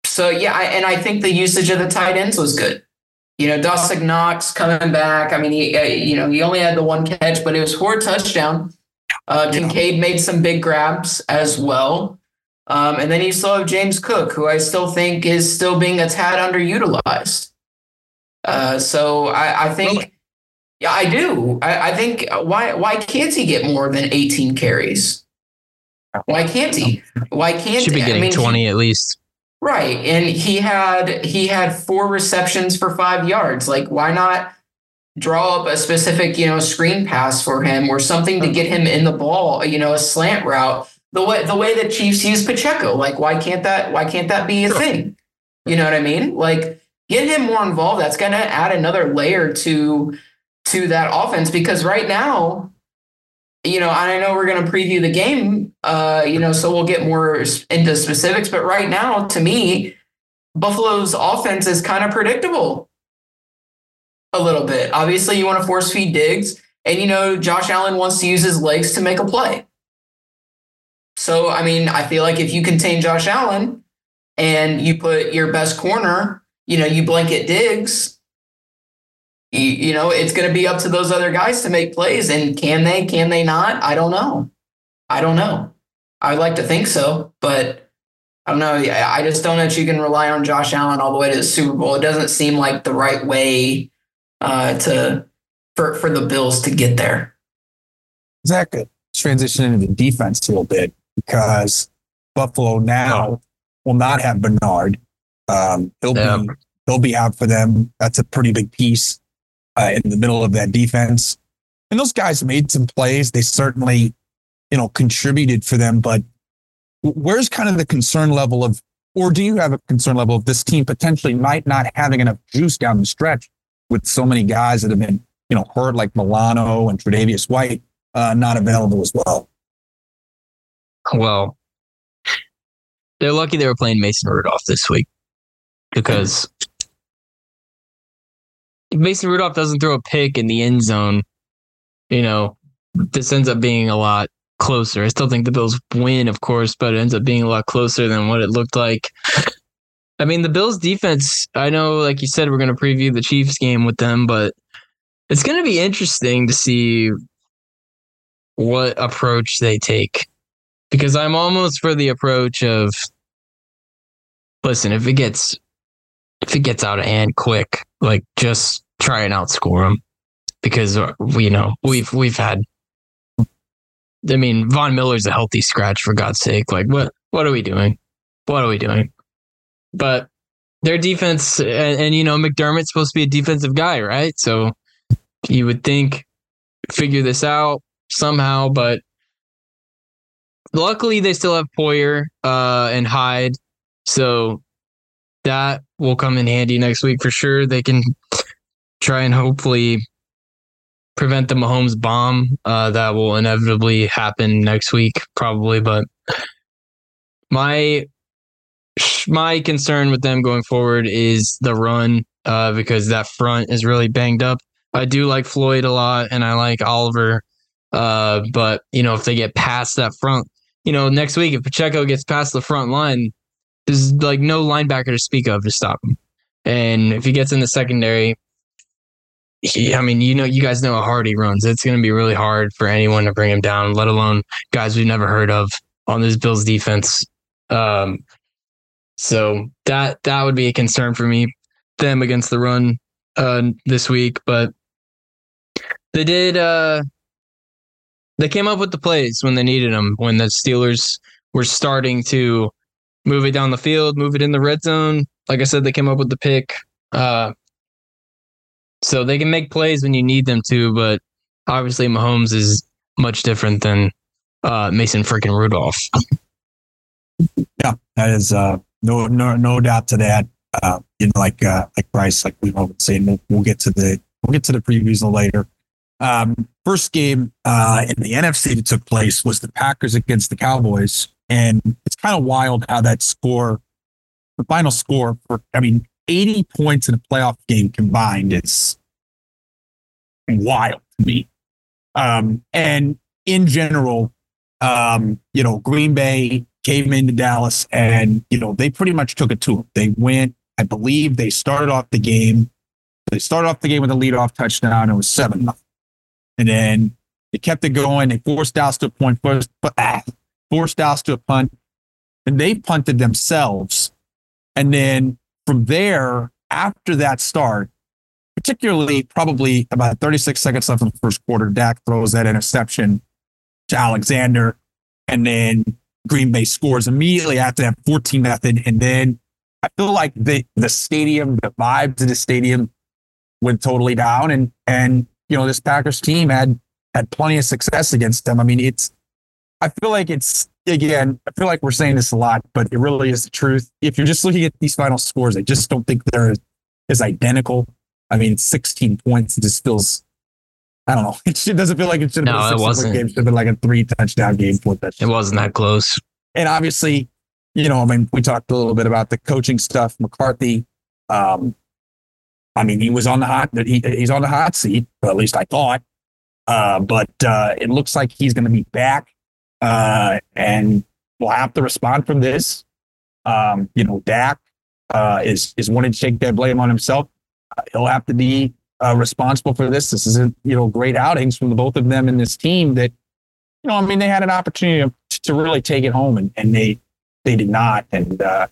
so yeah, I, and I think the usage of the tight ends was good. You know, Dawson Knox coming back. I mean, he uh, you know he only had the one catch, but it was for a touchdown. Uh, Kincaid made some big grabs as well. Um, and then you still have James Cook, who I still think is still being a tad underutilized. Uh, so I, I think? Yeah, I do. I, I think uh, why why can't he get more than 18 carries? Why can't he? Why can't Should be I getting mean, 20 at least. Right. And he had he had four receptions for five yards. Like, why not draw up a specific, you know, screen pass for him or something to get him in the ball, you know, a slant route. The way the way that Chiefs use Pacheco. Like, why can't that why can't that be a Sure. thing? You know what I mean? Like get him more involved. That's gonna add another layer to to that offense because right now, you know, I know we're going to preview the game, uh, you know, so we'll get more into specifics. But right now, to me, Buffalo's offense is kind of predictable a little bit. Obviously, you want to force feed Diggs, and you know, Josh Allen wants to use his legs to make a play. So, I mean, I feel like if you contain Josh Allen and you put your best corner, you know, you blanket Diggs, you, you know, it's going to be up to those other guys to make plays. And can they, can they not? I don't know. I don't know. I'd like to think so, but I don't know. I I just don't know that you can rely on Josh Allen all the way to the Super Bowl. It doesn't seem like the right way uh, to for for the Bills to get there. Zach, let's transition into the defense a little bit because Buffalo now will not have Bernard. Um, he'll Yeah. be he'll be out for them. That's a pretty big piece uh, in the middle of that defense. And those guys made some plays. They certainly, you know, contributed for them. But where's kind of the concern level of, or do you have a concern level of this team potentially might not having enough juice down the stretch with so many guys that have been, you know, hurt like Milano and Tre'Davious White uh, not available as well. Well, they're lucky they were playing Mason Rudolph this week because if Mason Rudolph doesn't throw a pick in the end zone, you know, this ends up being a lot closer. I still think the Bills win, of course, but it ends up being a lot closer than what it looked like. I mean, the Bills defense, I know, like you said, we're going to preview the Chiefs game with them, but it's going to be interesting to see what approach they take because I'm almost for the approach of listen, if it gets if it gets out of hand quick, like just try and outscore them because uh, we you know we've we've had. I mean, Von Miller's a healthy scratch for God's sake. Like, what what are we doing? What are we doing? But their defense, and, and you know, McDermott's supposed to be a defensive guy, right? So you would think figure this out somehow, but luckily they still have Poyer uh, and Hyde, so that will come in handy next week for sure. They can try and hopefully prevent the Mahomes bomb uh, that will inevitably happen next week, probably. But my my concern with them going forward is the run uh, because that front is really banged up. I do like Floyd a lot, and I like Oliver. Uh, but you know, if they get past that front, you know, next week if Pacheco gets past the front line, there's like no linebacker to speak of to stop him. And if he gets in the secondary, he, I mean, you know, you guys know how hard he runs. It's going to be really hard for anyone to bring him down, let alone guys we've never heard of on this Bills defense. Um, so that that would be a concern for me. Them against the run uh, this week, but they did. Uh, they came up with the plays when they needed them. When the Steelers were starting to move it down the field, move it in the red zone. Like I said, they came up with the pick. Uh, so they can make plays when you need them to, but obviously Mahomes is much different than uh, Mason freaking Rudolph. Yeah, that is uh, no no no doubt to that. Uh, you know, like uh, like Bryce, like we've always saying, we'll, we'll get to the we'll get to the previews later. Um, first game uh, in the NFC that took place was the Packers against the Cowboys, and it's kind of wild how that score, the final score for, I mean, 80 points in a playoff game combined is wild to me. Um, and in general, um, you know, Green Bay came into Dallas and, you know, they pretty much took it to them. They went, I believe they started off the game. They started off the game with a leadoff touchdown. It was 7 nothing. And then they kept it going. They forced Dallas to a point, first, ah, forced Dallas to a punt. And they punted themselves. And then from there, after that start, particularly probably about 36 seconds left in the first quarter, Dak throws that interception to Alexander. And then Green Bay scores immediately after that 14 nothing. And then I feel like the the stadium, the vibes of the stadium went totally down. And and you know, this Packers team had had plenty of success against them. I mean, it's I feel like it's again, I feel like we're saying this a lot, but it really is the truth. If you're just looking at these final scores, I just don't think they're as identical. I mean, 16 points. It just feels I don't know. It doesn't feel like it should have No, been a it six wasn't. game. It should have been like a three touchdown game, four It wasn't that close. And obviously, you know, I mean, we talked a little bit about the coaching stuff. McCarthy, um, I mean, he was on the hot. He, he's on the hot seat, at least I thought. Uh, but uh, it looks like he's going to be back, uh, and we'll have to respond from this. Um, you know, Dak uh, is is wanting to take that blame on himself. Uh, he'll have to be uh, responsible for this. This isn't you know great outings from the both of them in this team. That you know, I mean, they had an opportunity to, to really take it home, and, and they they did not. And uh,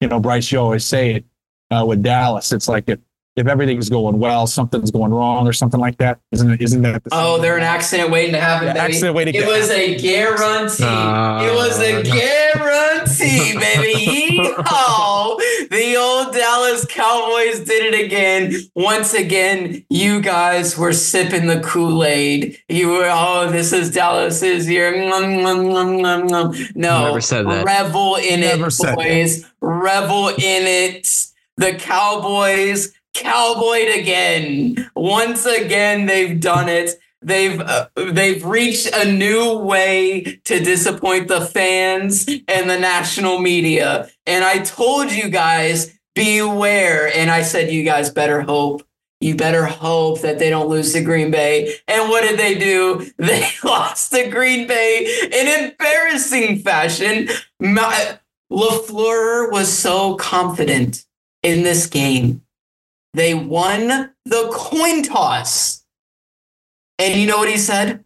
you know, Bryce, you always say it uh, with Dallas. It's like if if everything's going well, something's going wrong or something like that. Isn't it? Isn't that the Oh, they're an accident waiting to happen. Yeah, baby. accident waiting It to was a guarantee. Uh, it was a guarantee, baby. Yeehaw! The old Dallas Cowboys did it again. Once again, you guys were sipping the Kool Aid. You were, oh, this is Dallas's year. Nom, nom, nom, nom, nom. No, Never said that. revel in Never it, said that. boys. Revel in it. The Cowboys cowboyed again. Once again, they've done it. They've uh, they've reached a new way to disappoint the fans and the national media. And I told you guys beware. And I said you guys better hope you better hope that they don't lose to Green Bay. And what did they do? They lost to Green Bay in embarrassing fashion. My, LaFleur was so confident in this game. They won the coin toss. And you know what he said?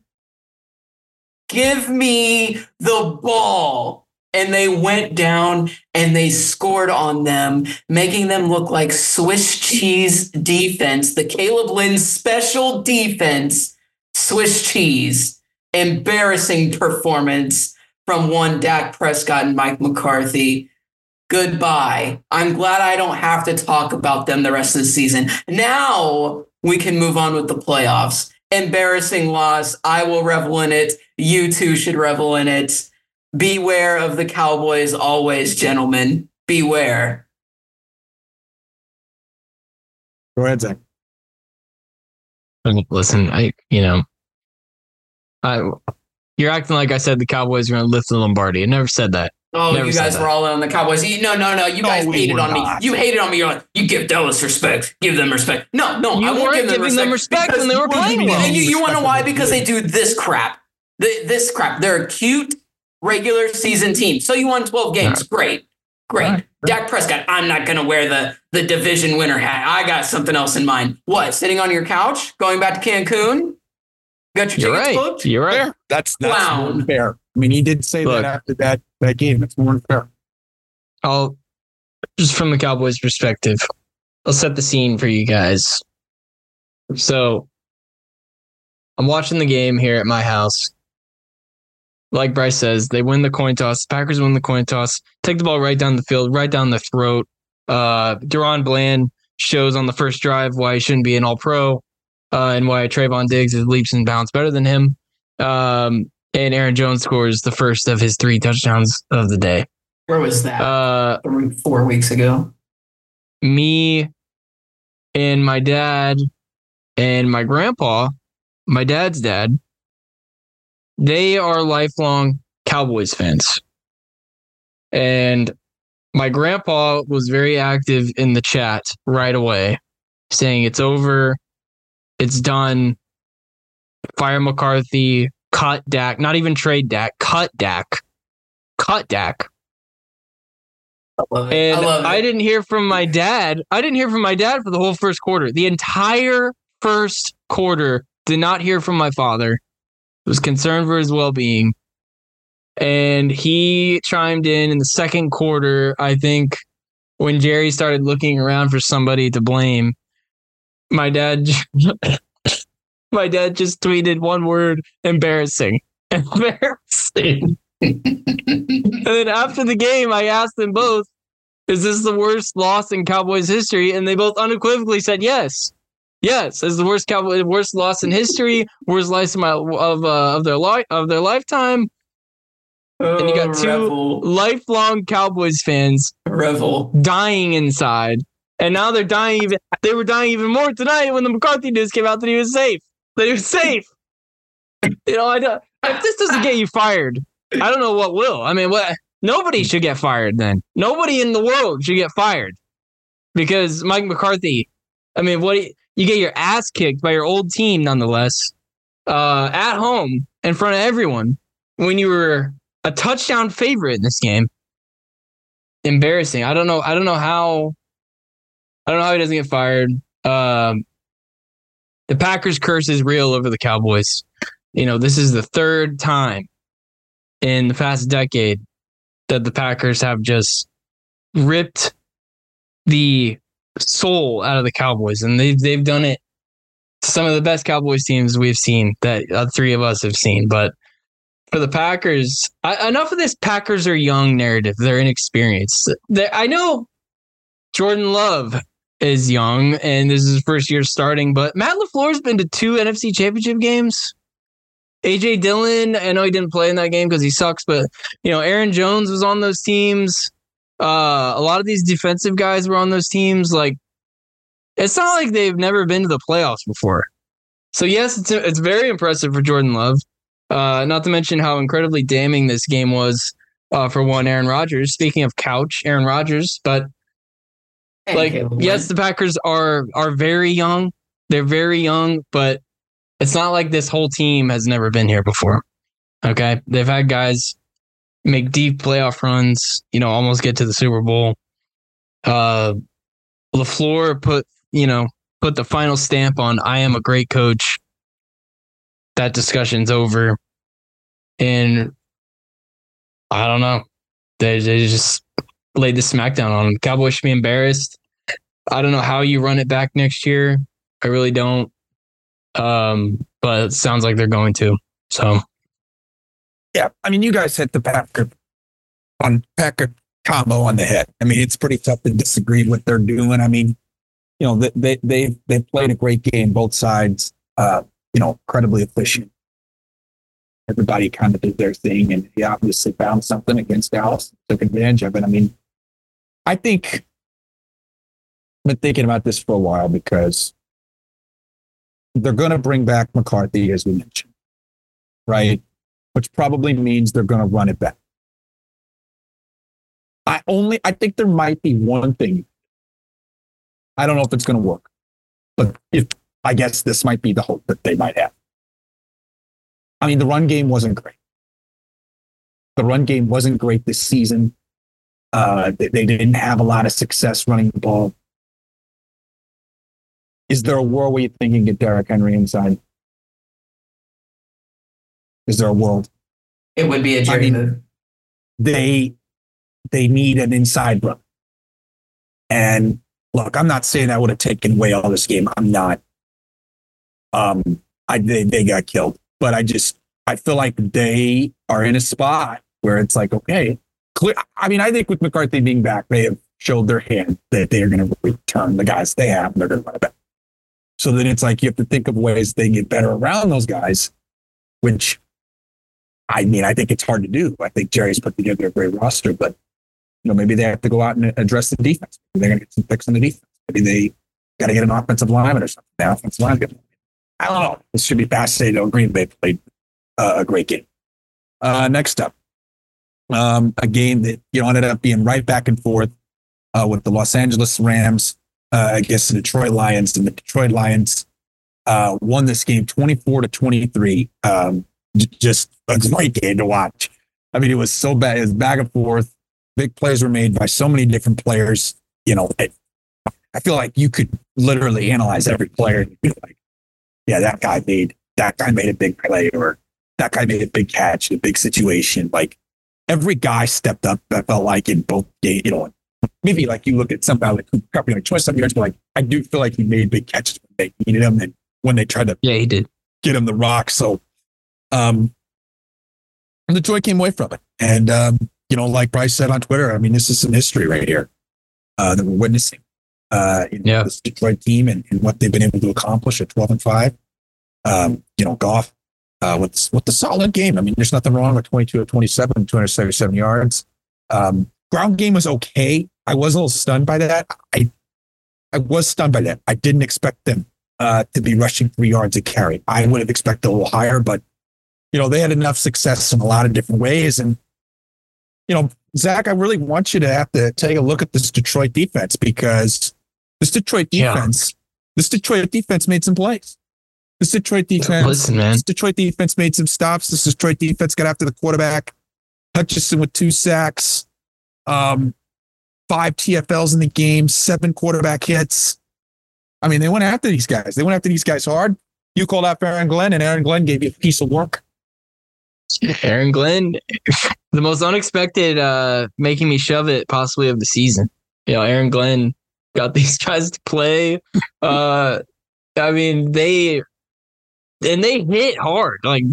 Give me the ball. And they went down and they scored on them, making them look like Swiss cheese defense, the Caleb Lynn special defense, Swiss cheese. Embarrassing performance from one Dak Prescott and Mike McCarthy. Goodbye. I'm glad I don't have to talk about them the rest of the season. Now we can move on with the playoffs. Embarrassing loss. I will revel in it. You too should revel in it. Beware of the Cowboys always, gentlemen. Beware. Go ahead, Zach. Listen, I you know, I you're acting like I said the Cowboys are going to lift the Lombardi. I never said that. Oh, Never you guys that. were all in on the Cowboys. You, no, no, no. You No, guys we hated on not. me. You hated on me. You're like, you give Dallas respect. Give them respect. No, no, You I won't weren't give them giving them respect because when they were playing well. And you, you want to know why? Because they do this crap. The, this crap. They're a cute regular season team. So you won 12 games. Great. Great. Right. Dak Prescott, I'm not going to wear the, the division winner hat. I got something else in mind. What? Sitting on your couch? Going back to Cancun? Got your You're tickets right. booked? You're right. Fair. That's that's Clown. more fair. I mean, he did say Look. that after that that game. That's more fair. I'll just from the Cowboys' perspective, I'll set the scene for you guys. So I'm watching the game here at my house. Like Bryce says, they win the coin toss. Packers win the coin toss. Take the ball right down the field, right down the throat. Uh, DaRon Bland shows on the first drive why he shouldn't be an All Pro, uh, and why Trevon Diggs is leaps and bounds better than him. Um, and Aaron Jones scores the first of his three touchdowns of the day. Where was that? Uh, Three- Four weeks ago. me and my dad and my grandpa, my dad's dad, they are lifelong Cowboys fans. And my grandpa was very active in the chat right away, saying it's over, it's done. Fire McCarthy, cut Dak, not even trade Dak, cut Dak, cut Dak. I love it. And I I, didn't hear from my dad. I didn't hear from my dad for the whole first quarter. The entire first quarter did not hear from my father. Was concerned for his well-being. And he chimed in in the second quarter, I think when Jerry started looking around for somebody to blame. My dad my dad just tweeted one word, embarrassing. Embarrassing. And then after the game, I asked them both, "Is this the worst loss in Cowboys history?" And they both unequivocally said yes. Yes, it's the worst Cowboy, worst loss in history, worst loss of my of uh, of their life of their lifetime. and you got two Revel. Lifelong Cowboys fans Revel. dying inside, and now they're dying even. They were dying even more tonight when the McCarthy news came out that he was safe. That was safe. you know, I don't, if this doesn't get you fired, I don't know what will. I mean, what? Nobody should get fired. Then nobody in the world should get fired because Mike McCarthy. I mean, what you get your ass kicked by your old team, nonetheless, uh, at home in front of everyone when you were a touchdown favorite in this game. Embarrassing. I don't know. I don't know how. I don't know how he doesn't get fired. Um, the Packers curse is real over the Cowboys. You know, this is the third time in the past decade that the Packers have just ripped the soul out of the Cowboys, and they've they've done it. to Some of the best Cowboys teams we've seen that uh, three of us have seen, but for the Packers, I, enough of this Packers are young narrative. They're inexperienced. they I know Jordan Love is young and this is his first year starting, but Matt LaFleur's been to two NFC championship games. AJ Dillon, I know he didn't play in that game because he sucks, but you know, Aaron Jones was on those teams. Uh, a lot of these defensive guys were on those teams. Like, it's not like they've never been to the playoffs before. So yes, it's it's very impressive for Jordan Love. Uh, not to mention how incredibly damning this game was uh, for one Aaron Rodgers. Speaking of couch, Aaron Rodgers, but And like yes the packers are are very young they're very young, but it's not like this whole team has never been here before. Okay. They've had guys make deep playoff runs, you know, almost get to the Super Bowl. Uh LaFleur put, you know, put the final stamp on I am a great coach. That discussion's over. And I don't know. They, they just laid the smackdown on them. Cowboys should be embarrassed. I don't know how you run it back next year. I really don't. Um, but it sounds like they're going to. So Yeah, I mean, you guys hit the Packer on Packer combo on the head. I mean, it's pretty tough to disagree what they're doing. I mean, you know, they they they they played a great game, both sides. Uh, you know, incredibly efficient. Everybody kind of did their thing, and he obviously found something against Dallas, took advantage of it. I mean, I think I've been thinking about this for a while because they're going to bring back McCarthy, as we mentioned, right? Which probably means they're going to run it back. I only, I think there might be one thing. I don't know if it's going to work, but if I guess this might be the hope that they might have. I mean, the run game wasn't great. The run game wasn't great this season. Uh, they, they didn't have a lot of success running the ball. Is there a world where you think you can get Derrick Henry inside? Is there a world? It would be a Jerry mean- move. they they need an inside run. And look, I'm not saying I would have taken away all this game. I'm not. Um, I they, they got killed, but I just I feel like they are in a spot where it's like okay, clear. I mean, I think with McCarthy being back, they have showed their hand that they are going to return the guys they have. And they're going to run it back. So then it's like you have to think of ways they get better around those guys, which I mean, I think it's hard to do. I think Jerry's put together a great roster, but you know, maybe they have to go out and address the defense. Maybe they're going to get some picks on the defense. Maybe they got to get an offensive lineman or something. The offensive line. I don't know. This should be fascinating. Green Bay played uh, a great game. Uh, next up, um, a game that you know ended up being right back and forth uh, with the Los Angeles Rams uh, against the Detroit Lions, and the Detroit Lions uh, won this game twenty four to twenty three. Um, j- just a great game to watch. I mean, it was so bad. It was back and forth. Big plays were made by so many different players. You know, it, I feel like you could literally analyze every player and be like, yeah, that guy made that guy made a big play, or that guy made a big catch in a big situation. Like every guy stepped up. I felt like in both games, you know, maybe like you look at some guy like Cooper you're like 27 yards, but like I do feel like he made big catches when they needed him and when they tried to yeah, he did. get him the rock. So, um, and Detroit came away from it. And, um, you know, like Bryce said on Twitter, I mean, this is some history right here uh, that we're witnessing. Uh, in Yeah. this Detroit team and, and what they've been able to accomplish at 12 and 5. Um, you know, Goff uh, with, with the solid game. I mean, there's nothing wrong with 22 of 27, 277 yards. Um, ground game was okay. I was a little stunned by that. I, I was stunned by that. I didn't expect them uh, to be rushing three yards a carry. I would have expected a little higher, but you know they had enough success in a lot of different ways. And you know, Zach, I really want you to have to take a look at this Detroit defense because this Detroit Yeah. defense, this Detroit defense made some plays. This Detroit defense, Listen, man. this Detroit defense made some stops. This Detroit defense got after the quarterback. Hutchinson with two sacks, um, five TFLs in the game, seven quarterback hits. I mean, they went after these guys. They went after these guys hard. You called out Aaron Glenn, and Aaron Glenn gave you a piece of work. Aaron Glenn, the most unexpected, uh, making me shove it possibly of the season. You know, Aaron Glenn got these guys to play. Uh, I mean, they and they hit hard. Like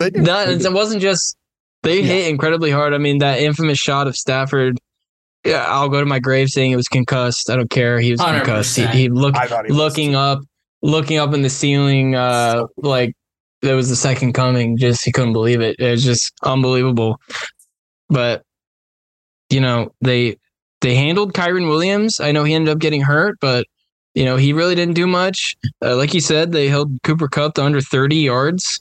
that, it wasn't just they Yeah. hit incredibly hard. I mean, that infamous shot of Stafford. Yeah, I'll go to my grave saying it was concussed. I don't care. He was concussed. He, 100%. he looked I thought he was. looking up, looking up in the ceiling, uh, like there was the second coming. Just he couldn't believe it. It was just unbelievable. But you know they they handled Kyren Williams. I know he ended up getting hurt, but you know he really didn't do much. Uh, like you said, they held Cooper Kupp to under thirty yards.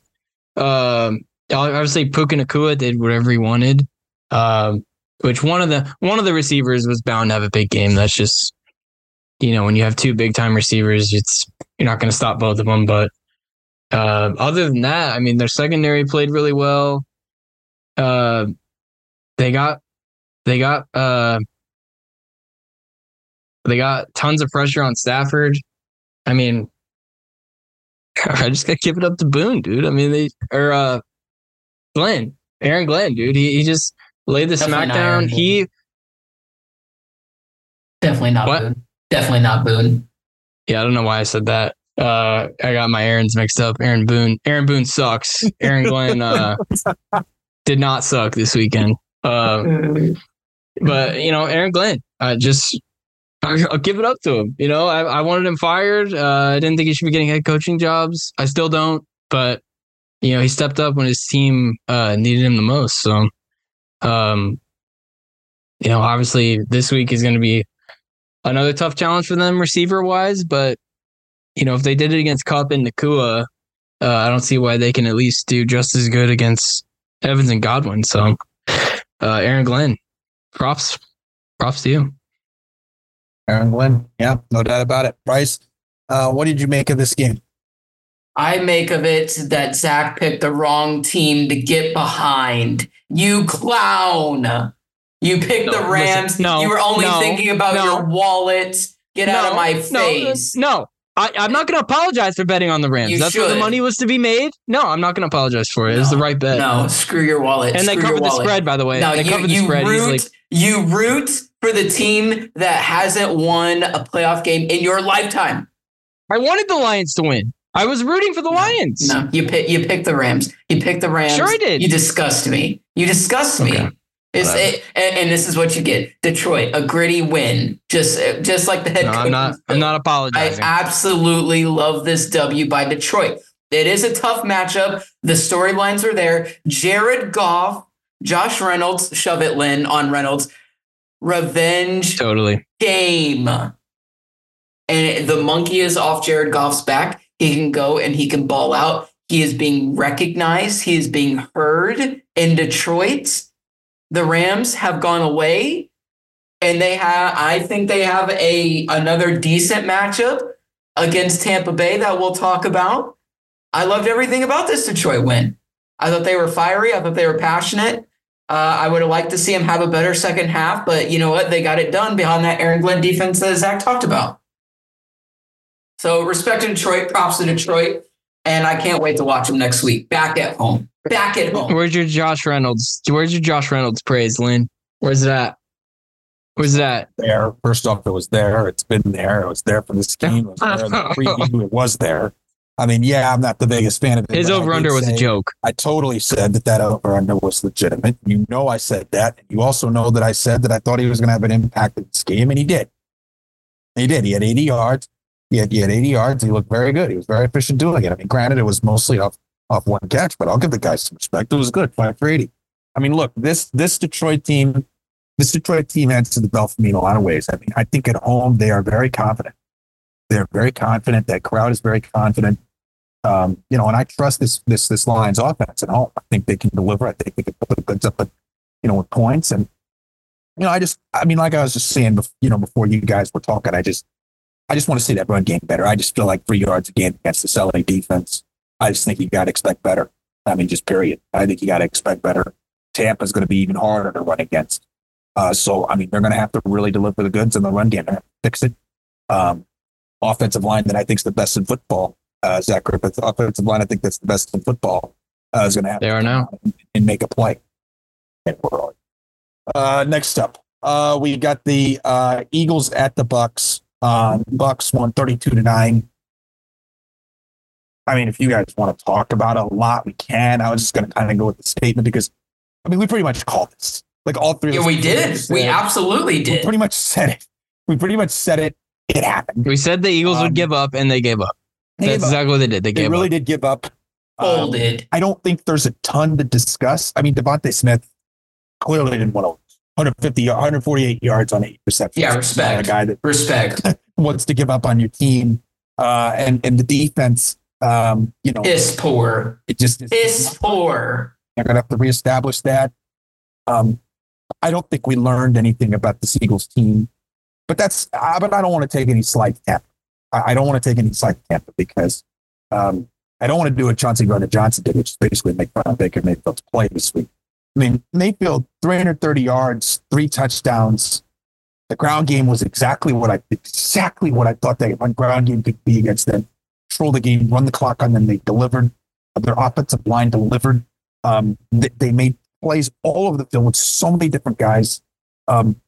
Um, obviously Puka Nacua did whatever he wanted. Um, which one of the one of the receivers was bound to have a big game. That's just you know, when you have two big time receivers, it's you're not going to stop both of them. But uh, other than that, I mean, their secondary played really well. Uh, they got they got uh, they got tons of pressure on Stafford. I mean, I just got to give it up to Boone, dude. I mean, they or uh, Glenn, Aaron Glenn, dude. He he just laid the Definitely smackdown. He Definitely not What? Boone. Definitely not Boone. Yeah, I don't know why I said that. Uh, I got my Aaron's mixed up. Aaron Boone. Aaron Boone sucks. Aaron Glenn uh, did not suck this weekend. Uh, but you know, Aaron Glenn, uh, just I- I'll give it up to him. You know, I, I wanted him fired. Uh, I didn't think he should be getting head coaching jobs. I still don't. But you know, he stepped up when his team uh, needed him the most. So, um, you know, obviously this week is going to be another tough challenge for them receiver wise. But you know, if they did it against Kupp and Nacua, uh, I don't see why they can at least do just as good against Evans and Godwin. So, uh, Aaron Glenn, props, props to you. Aaron Glenn. Yeah, no doubt about it. Bryce, uh, what did you make of this game? I make of it that Zach picked the wrong team to get behind. You clown. You picked No, the listen, Rams. no, you were only no, thinking about no. your wallet. Get out of my face. No, I, I'm not going to apologize for betting on the Rams. You That's where the money was to be made. No, I'm not going to apologize for it. It was the right bet. No, screw your wallet. and they Screw your covered the spread, by the way. No, they you, covered the you spread root easily. you root for the team that hasn't won a playoff game in your lifetime. I wanted the Lions to win. I was rooting for the Lions. No, you pick you pick the Rams. You pick the Rams. Sure I did. You disgust me. You disgust me. Okay. It's, it, and, and this is what you get: Detroit, a gritty win, just just like the head No, coach. I'm not. I'm not I absolutely love this W by Detroit. It is a tough matchup. The storylines are there. Jared Goff, Josh Reynolds, shove it, Lynn, on Reynolds. Revenge totally. game. And the monkey is off Jared Goff's back. He can go and he can ball out. He is being recognized. He is being heard in Detroit. The Rams have gone away and they have I think they have a another decent matchup against Tampa Bay that we'll talk about. I loved everything about this Detroit win. I thought they were fiery. I thought they were passionate. Uh, I would have liked to see him have a better second half, but you know what? They got it done behind that Aaron Glenn defense that Zach talked about. So respect to Detroit, props to Detroit, and I can't wait to watch them next week. Back at home, back at home. Where's your Josh Reynolds? Where's your Josh Reynolds praise, Lynn? Where's that? Where's that? There. First off, it was there. It's been there. It was there for this game. It was there in the preview. It was there. I mean, yeah, I'm not the biggest fan of it. His over under was a joke. I totally said that that over under was legitimate. You know, I said that. You also know that I said that I thought he was going to have an impact in this game, and he did. He did. He had 80 yards. He had, he had 80 yards. He looked very good. He was very efficient doing it. I mean, granted, it was mostly off off one catch, but I'll give the guy some respect. It was good. Five for 80. I mean, look, this this Detroit team, this Detroit team adds to the bell for me in a lot of ways. I mean, I think at home they are very confident. They're very confident. That crowd is very confident. Um, you know, and I trust this this this Lions offense at home. I think they can deliver. I think they can put the goods up, at, you know, with points. And you know, I just, I mean, like I was just saying, bef- you know, before you guys were talking, I just, I just want to see that run game better. I just feel like three yards a game against this LA defense. I just think you got to expect better. I mean, just period. I think you got to expect better. Tampa's going to be even harder to run against. Uh, so, I mean, they're going to have to really deliver the goods in the run game. To Fix it. Um, offensive line that I think is the best in football. Uh, Zach Griffith, offensive line I think that's the best in football uh, is going to have They are now. and, and make a play. And we're on. Uh, next up, uh, we got the uh, Eagles at the Bucks. Uh, Bucks won thirty-two to nine. I mean, if you guys want to talk about it a lot, we can. I was just going to kind of go with the statement because, I mean, we pretty much called this. Like all three. Yeah, us we did. We said- absolutely we did. pretty much said it. We pretty much said it. It happened. We said the Eagles Um, would give up, and they gave up. They That's gave up. exactly what they did. They They gave really up. did give up. Um, Folded. I don't think there's a ton to discuss. I mean, DeVonta Smith clearly didn't want to 150, 148 yards on eight receptions. Yeah, He's not respect. A guy that Respect. wants to give up on your team. Uh, and, and the defense, um, you know, Piss poor. it just is. Piss poor. They're going to have to reestablish that. Um, I don't think we learned anything about this Eagles team but that's uh, but I don't want to take any slight to I, I don't want to take any slight to because um, I don't want to do what Chauncey Gardner Johnson did, which is basically make fun of Baker Mayfield's play this week. I mean, Mayfield 330 yards, three touchdowns. The ground game was exactly what I exactly what I thought that ground game could be against them. Control the game, run the clock on them. They delivered. Their offensive line delivered. Um, they, they made plays all over the field with so many different guys. Um,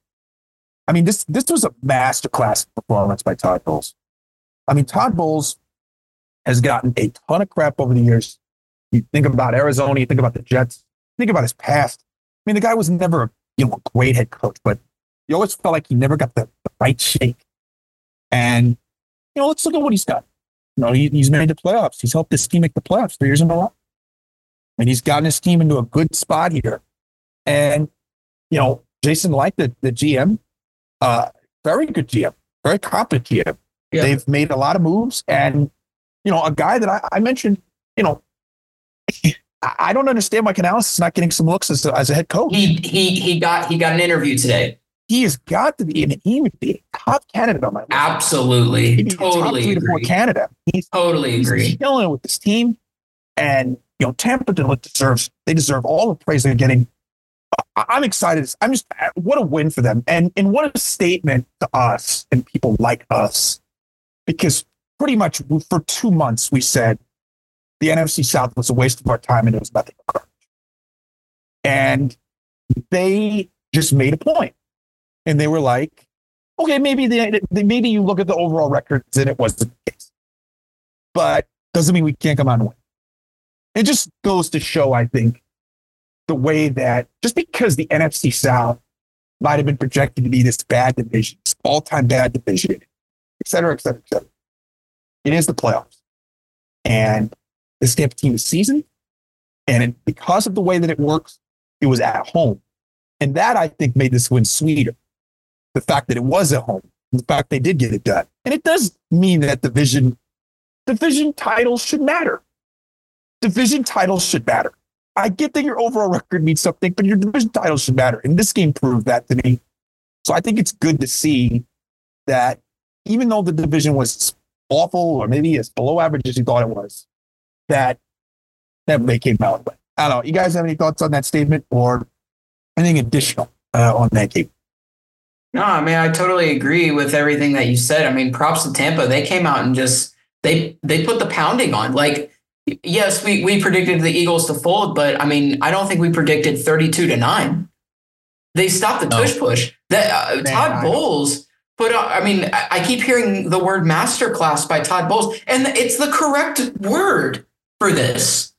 I mean, this this was a masterclass performance by Todd Bowles. I mean, Todd Bowles has gotten a ton of crap over the years. You think about Arizona, you think about the Jets, think about his past. I mean, the guy was never a you know a great head coach, but you always felt like he never got the, the right shake. And you know, let's look at what he's got. You know, he, he's made the playoffs. He's helped this team make the playoffs three years in a row, and he's gotten his team into a good spot here. And you know, Jason Licht the, the GM, uh, very good GM, very competent GM. Yeah. They've made a lot of moves, and you know, a guy that I, I mentioned, you know, I don't understand why Canales is not getting some looks as a, as a head coach. He he he got he got an interview today. He has got to be, and he would be top candidate on my list. Absolutely, He'd be a top totally three to agree. candidate. He's, Totally he's agree. killing it with this team, and you know, Tampa deserves they deserve all the praise they're getting. I'm excited. I'm just uh, what a win for them, and and what a statement to us and people like us, because pretty much for two months we said the NFC South was a waste of our time and it was nothing. And they just made a point, and they were like, okay, maybe the maybe you look at the overall records and it wasn't the case, but doesn't mean we can't come out and win. It just goes to show, I think, the way that just because the NFC South might have been projected to be this bad division, this all-time bad division, et cetera, et cetera, et cetera, it is the playoffs. And this Tampa team is seasoned. And it, because of the way that it works, it was at home. And that, I think, made this win sweeter. The fact that it was at home, the fact they did get it done. And it does mean that division, division titles should matter. Division titles should matter. I get that your overall record means something, but your division titles should matter. And this game proved that to me. So I think it's good to see that even though the division was awful or maybe as below average as you thought it was, that that they came out. I don't know. You guys have any thoughts on that statement or anything additional uh, on that game? No, I mean I totally agree with everything that you said. I mean, props to Tampa. They came out and just they they put the pounding on. Like, yes, we we predicted the Eagles to fold, but I mean, I don't think we predicted thirty-two to nine. They stopped the No. tush push. That uh, Todd Bowles put. I mean, I, I keep hearing the word masterclass by Todd Bowles, and it's the correct word for this.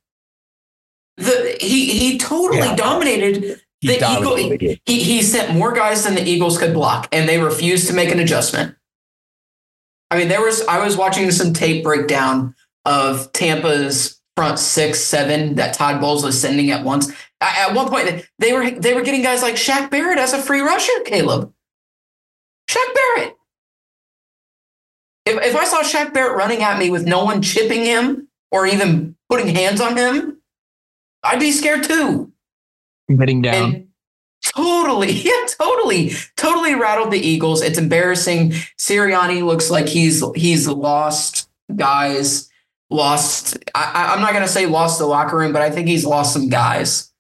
The he he totally Yeah. dominated He The Eagle- dominated the game. he he sent more guys than the Eagles could block, and they refused to make an adjustment. I mean, there was I was watching some tape breakdown of Tampa's front six, seven that Todd Bowles was sending at once. At one point, they were they were getting guys like Shaq Barrett as a free rusher. Caleb, Shaq Barrett. If if I saw Shaq Barrett running at me with no one chipping him or even putting hands on him, I'd be scared too. Heading down. And totally, yeah, totally, totally rattled the Eagles. It's embarrassing. Sirianni looks like he's he's lost guys, lost. I, I'm not gonna say lost the locker room, but I think he's lost some guys.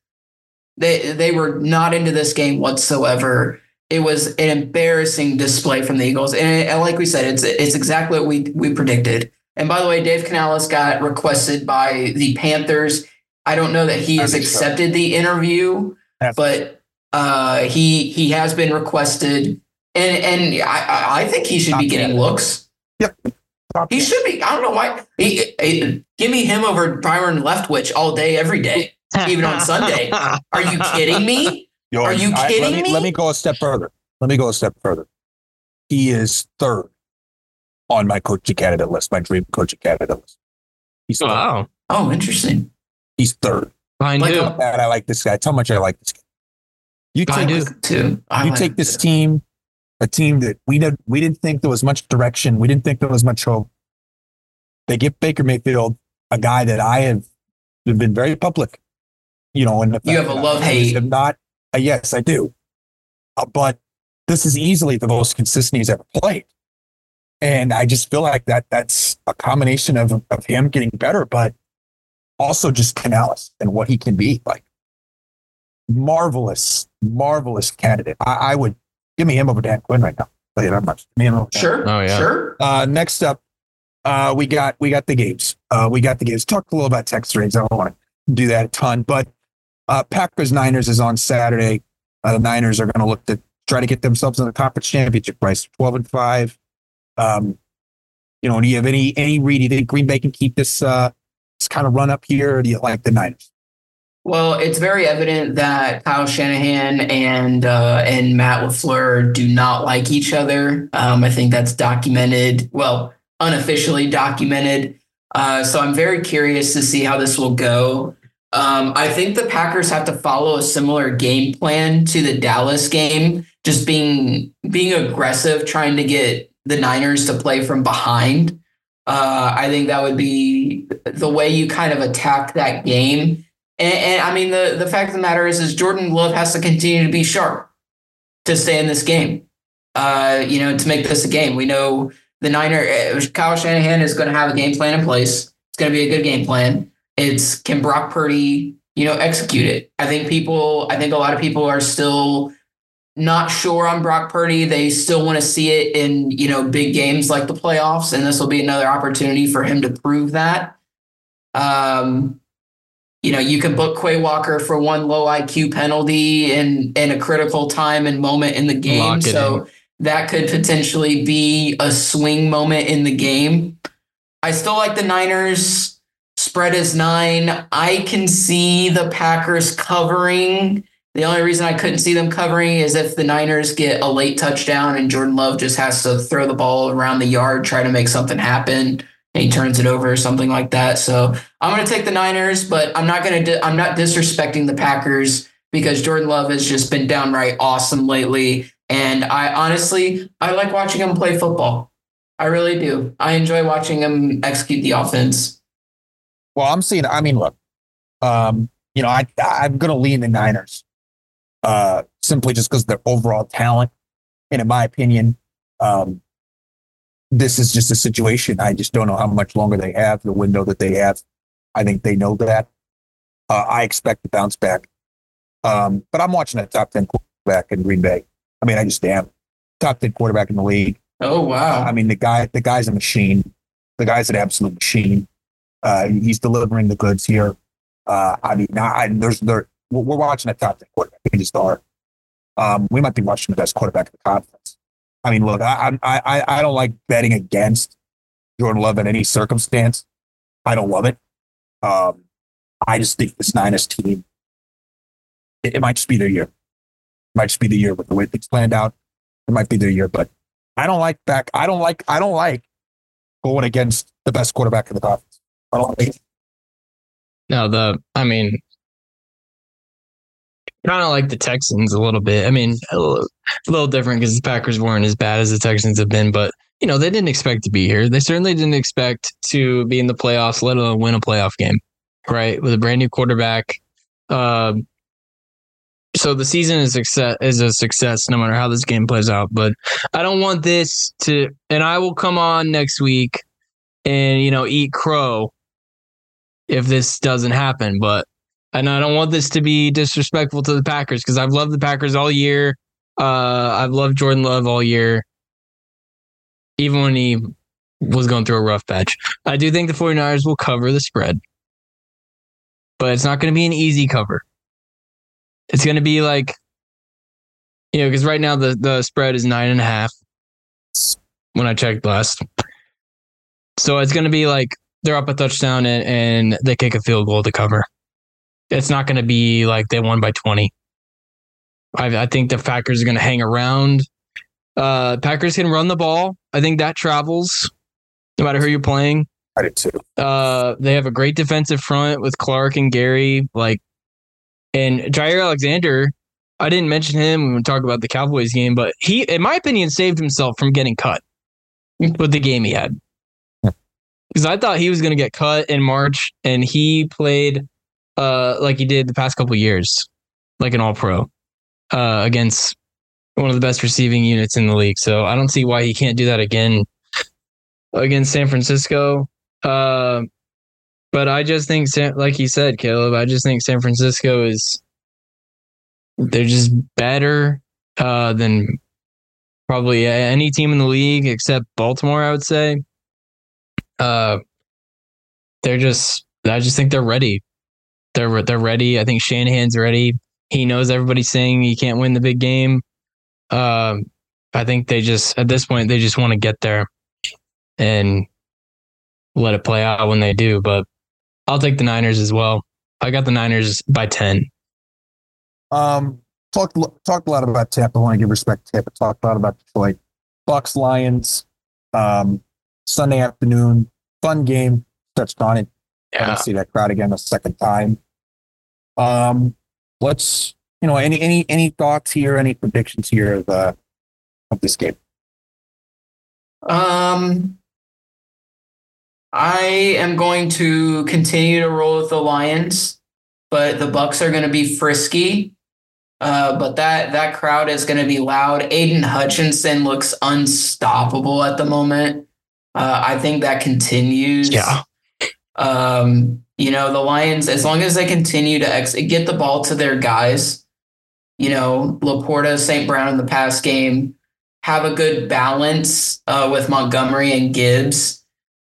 They they were not into this game whatsoever. It was an embarrassing display from the Eagles, and, and like we said, it's it's exactly what we we predicted. And by the way, Dave Canales got requested by the Panthers. I don't know that he has so. accepted the interview but uh, he he has been requested, and and I, I think he should be getting looks. Top He ten. should be. I don't know why. He, he- give me him over Byron Leftwich all day, every day, even on Sunday. Are you kidding me? Yo, Are you I- kidding let me, me? Let me go a step further. Let me go a step further. He is third on my coaching candidate list, my dream coaching candidate list. He's third. wow. Oh, interesting. He's third. Behind Like who? a- Bad, I like this guy. That's how much I like this guy. You I take, do. this, Too. I you like take this it. team, a team that we didn't we didn't think there was much direction. We didn't think there was much hope. They get Baker Mayfield, a guy that I have been very public. You know, and You have a love-hate. I'm not. Uh, yes, I do. Uh, but this is easily the most consistent he's ever played. And I just feel like that that's a combination of, of him getting better, but also just Canales and what he can be. Like marvelous, marvelous candidate. I, I would give me him over Dan Quinn right now. Tell you that much. Give me him over Dan Sure. Oh, yeah. Sure. uh, next up, uh, we got we got the games. Uh, we got the games. Talk a little about text rates. I don't want to do that a ton, but uh, Packers Niners is on Saturday. Uh, the Niners are going to look to try to get themselves in the conference championship race, twelve and five. Um, you know, do you have any any read? Do you think Green Bay can keep this uh, this kind of run up here, or do you like the Niners? Well, it's very evident that Kyle Shanahan and uh, and Matt LaFleur do not like each other. Um, I think that's documented. Well, unofficially documented. Uh, so I'm very curious to see how this will go. Um, I think the Packers have to follow a similar game plan to the Dallas game, just being being aggressive, trying to get the Niners to play from behind. Uh, I think that would be the way you kind of attack that game. And, and, I mean, the, the fact of the matter is, is Jordan Love has to continue to be sharp to stay in this game. Uh, you know, to make this a game. We know the Niner, uh, Kyle Shanahan is going to have a game plan in place. It's going to be a good game plan. It's can Brock Purdy, you know, execute it. I think people, I think a lot of people are still not sure on Brock Purdy. They still want to see it in, you know, big games like the playoffs. And this will be another opportunity for him to prove that. Um, you know, you can book Quay Walker for one low IQ penalty in in a critical time and moment in the game. Lock So that could potentially be a swing moment in the game. I still like the Niners. Spread is nine. I can see the Packers covering. The only reason I couldn't see them covering is if the Niners get a late touchdown and Jordan Love just has to throw the ball around the yard, try to make something happen, he turns it over or something like that. So I'm going to take the Niners, but I'm not going to. I'm not disrespecting the Packers because Jordan Love has just been downright awesome lately, and I honestly I like watching him play football. I really do. I enjoy watching him execute the offense. Well, I'm seeing. I mean, look, um, you know, I I'm going to lean the Niners, uh, simply just because their overall talent, and in my opinion, um, this is just a situation. I just don't know how much longer they have, the window that they have. I think they know that. Uh, I expect to bounce back, um, but I'm watching a top ten quarterback in Green Bay. I mean, I just am top ten quarterback in the league. Oh wow! I mean, the guy, the guy's a machine. The guy's an absolute machine. Uh, he's delivering the goods here. Uh, I mean, I, I, there's there. We're watching a top ten quarterback. We just are. Um, we might be watching the best quarterback in the conference. I mean, look, I, I, I, don't like betting against Jordan Love in any circumstance. I don't love it. Um, I just think this Niners team, it, it might just be their year. It might just be the year with the way things planned out. It might be their year, but I don't like back. I don't like. I don't like going against the best quarterback in the conference. I don't like it. No, the I mean, kind of like the Texans a little bit. I mean, a little, a little different because the Packers weren't as bad as the Texans have been, but you know they didn't expect to be here. They certainly didn't expect to be in the playoffs, let alone win a playoff game, right? With a brand new quarterback. Um, so the season is success is a success no matter how this game plays out. But I don't want this to, and I will come on next week and you know eat crow if this doesn't happen. But and I don't want this to be disrespectful to the Packers because I've loved the Packers all year. Uh, I've loved Jordan Love all year, even when he was going through a rough patch. I do think the 49ers will cover the spread, but it's not going to be an easy cover. It's going to be like, you know, because right now the, the spread is nine and a half when I checked last. So it's going to be like they're up a touchdown and, and they kick a field goal to cover. It's not going to be like they won by 20. I, I think the Packers are going to hang around. Uh, Packers can run the ball. I think that travels no matter who you're playing. I did too. Uh, they have a great defensive front with Clark and Gary. Like, and Jaire Alexander, I didn't mention him when we talk about the Cowboys game, but he, in my opinion, saved himself from getting cut with the game he had. Because I thought he was going to get cut in March, and he played uh, like he did the past couple years, like an All Pro uh, against one of the best receiving units in the league. So I don't see why he can't do that again against San Francisco. Uh, but I just think, like you said, Caleb, I just think San Francisco is they're just better uh, than probably any team in the league except Baltimore. I would say. Uh, they're just. I just think they're ready. They're they're ready. I think Shanahan's ready. He knows everybody's saying he can't win the big game. Um, I think they just at this point they just want to get there and let it play out when they do. But I'll take the Niners as well. I got the Niners by ten. Um, talked talked a lot about Tampa. I want to give respect to Tampa. Talked a lot about Detroit, Bucks, Lions. Um, Sunday afternoon, fun game. Touched on it. I Yeah. to see that crowd again a second time. Um, let's you know any any any thoughts here? Any predictions here of uh, of this game? Um, I am going to continue to roll with the Lions, but the Bucks are going to be frisky. Uh, but that that crowd is going to be loud. Aidan Hutchinson looks unstoppable at the moment. Uh, I think that continues. Yeah. Um, you know, the Lions, as long as they continue to ex- get the ball to their guys, you know, LaPorta, St. Brown in the past game, have a good balance uh, with Montgomery and Gibbs.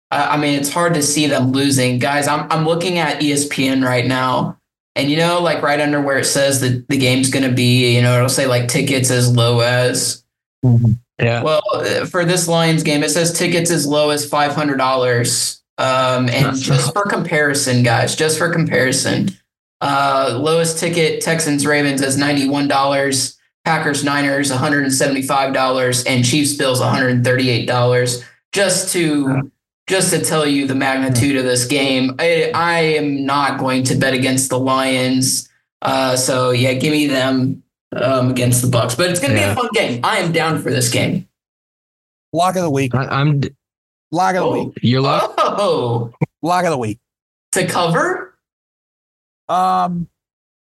Uh, I mean, it's hard to see them losing. Guys, I'm, I'm looking at ESPN right now. And, you know, like right under where it says that the game's going to be, you know, it'll say like tickets as low as. Yeah. Well, uh, for this Lions game, it says tickets as low as five hundred dollars. Um, and just for comparison, guys, just for comparison, uh, lowest ticket Texans Ravens is ninety one dollars, Packers Niners one hundred and seventy five dollars, and Chiefs Bills one hundred and thirty eight dollars. Just to just to tell you the magnitude of this game, I, I am not going to bet against the Lions. Uh, so yeah, give me them um, against the Bucks. But it's going to be a fun game. I am down for this game. Lock of the week. I, I'm. Lock of the Oh. week. You're lucky. Oh, Lock of the week. to cover? Um,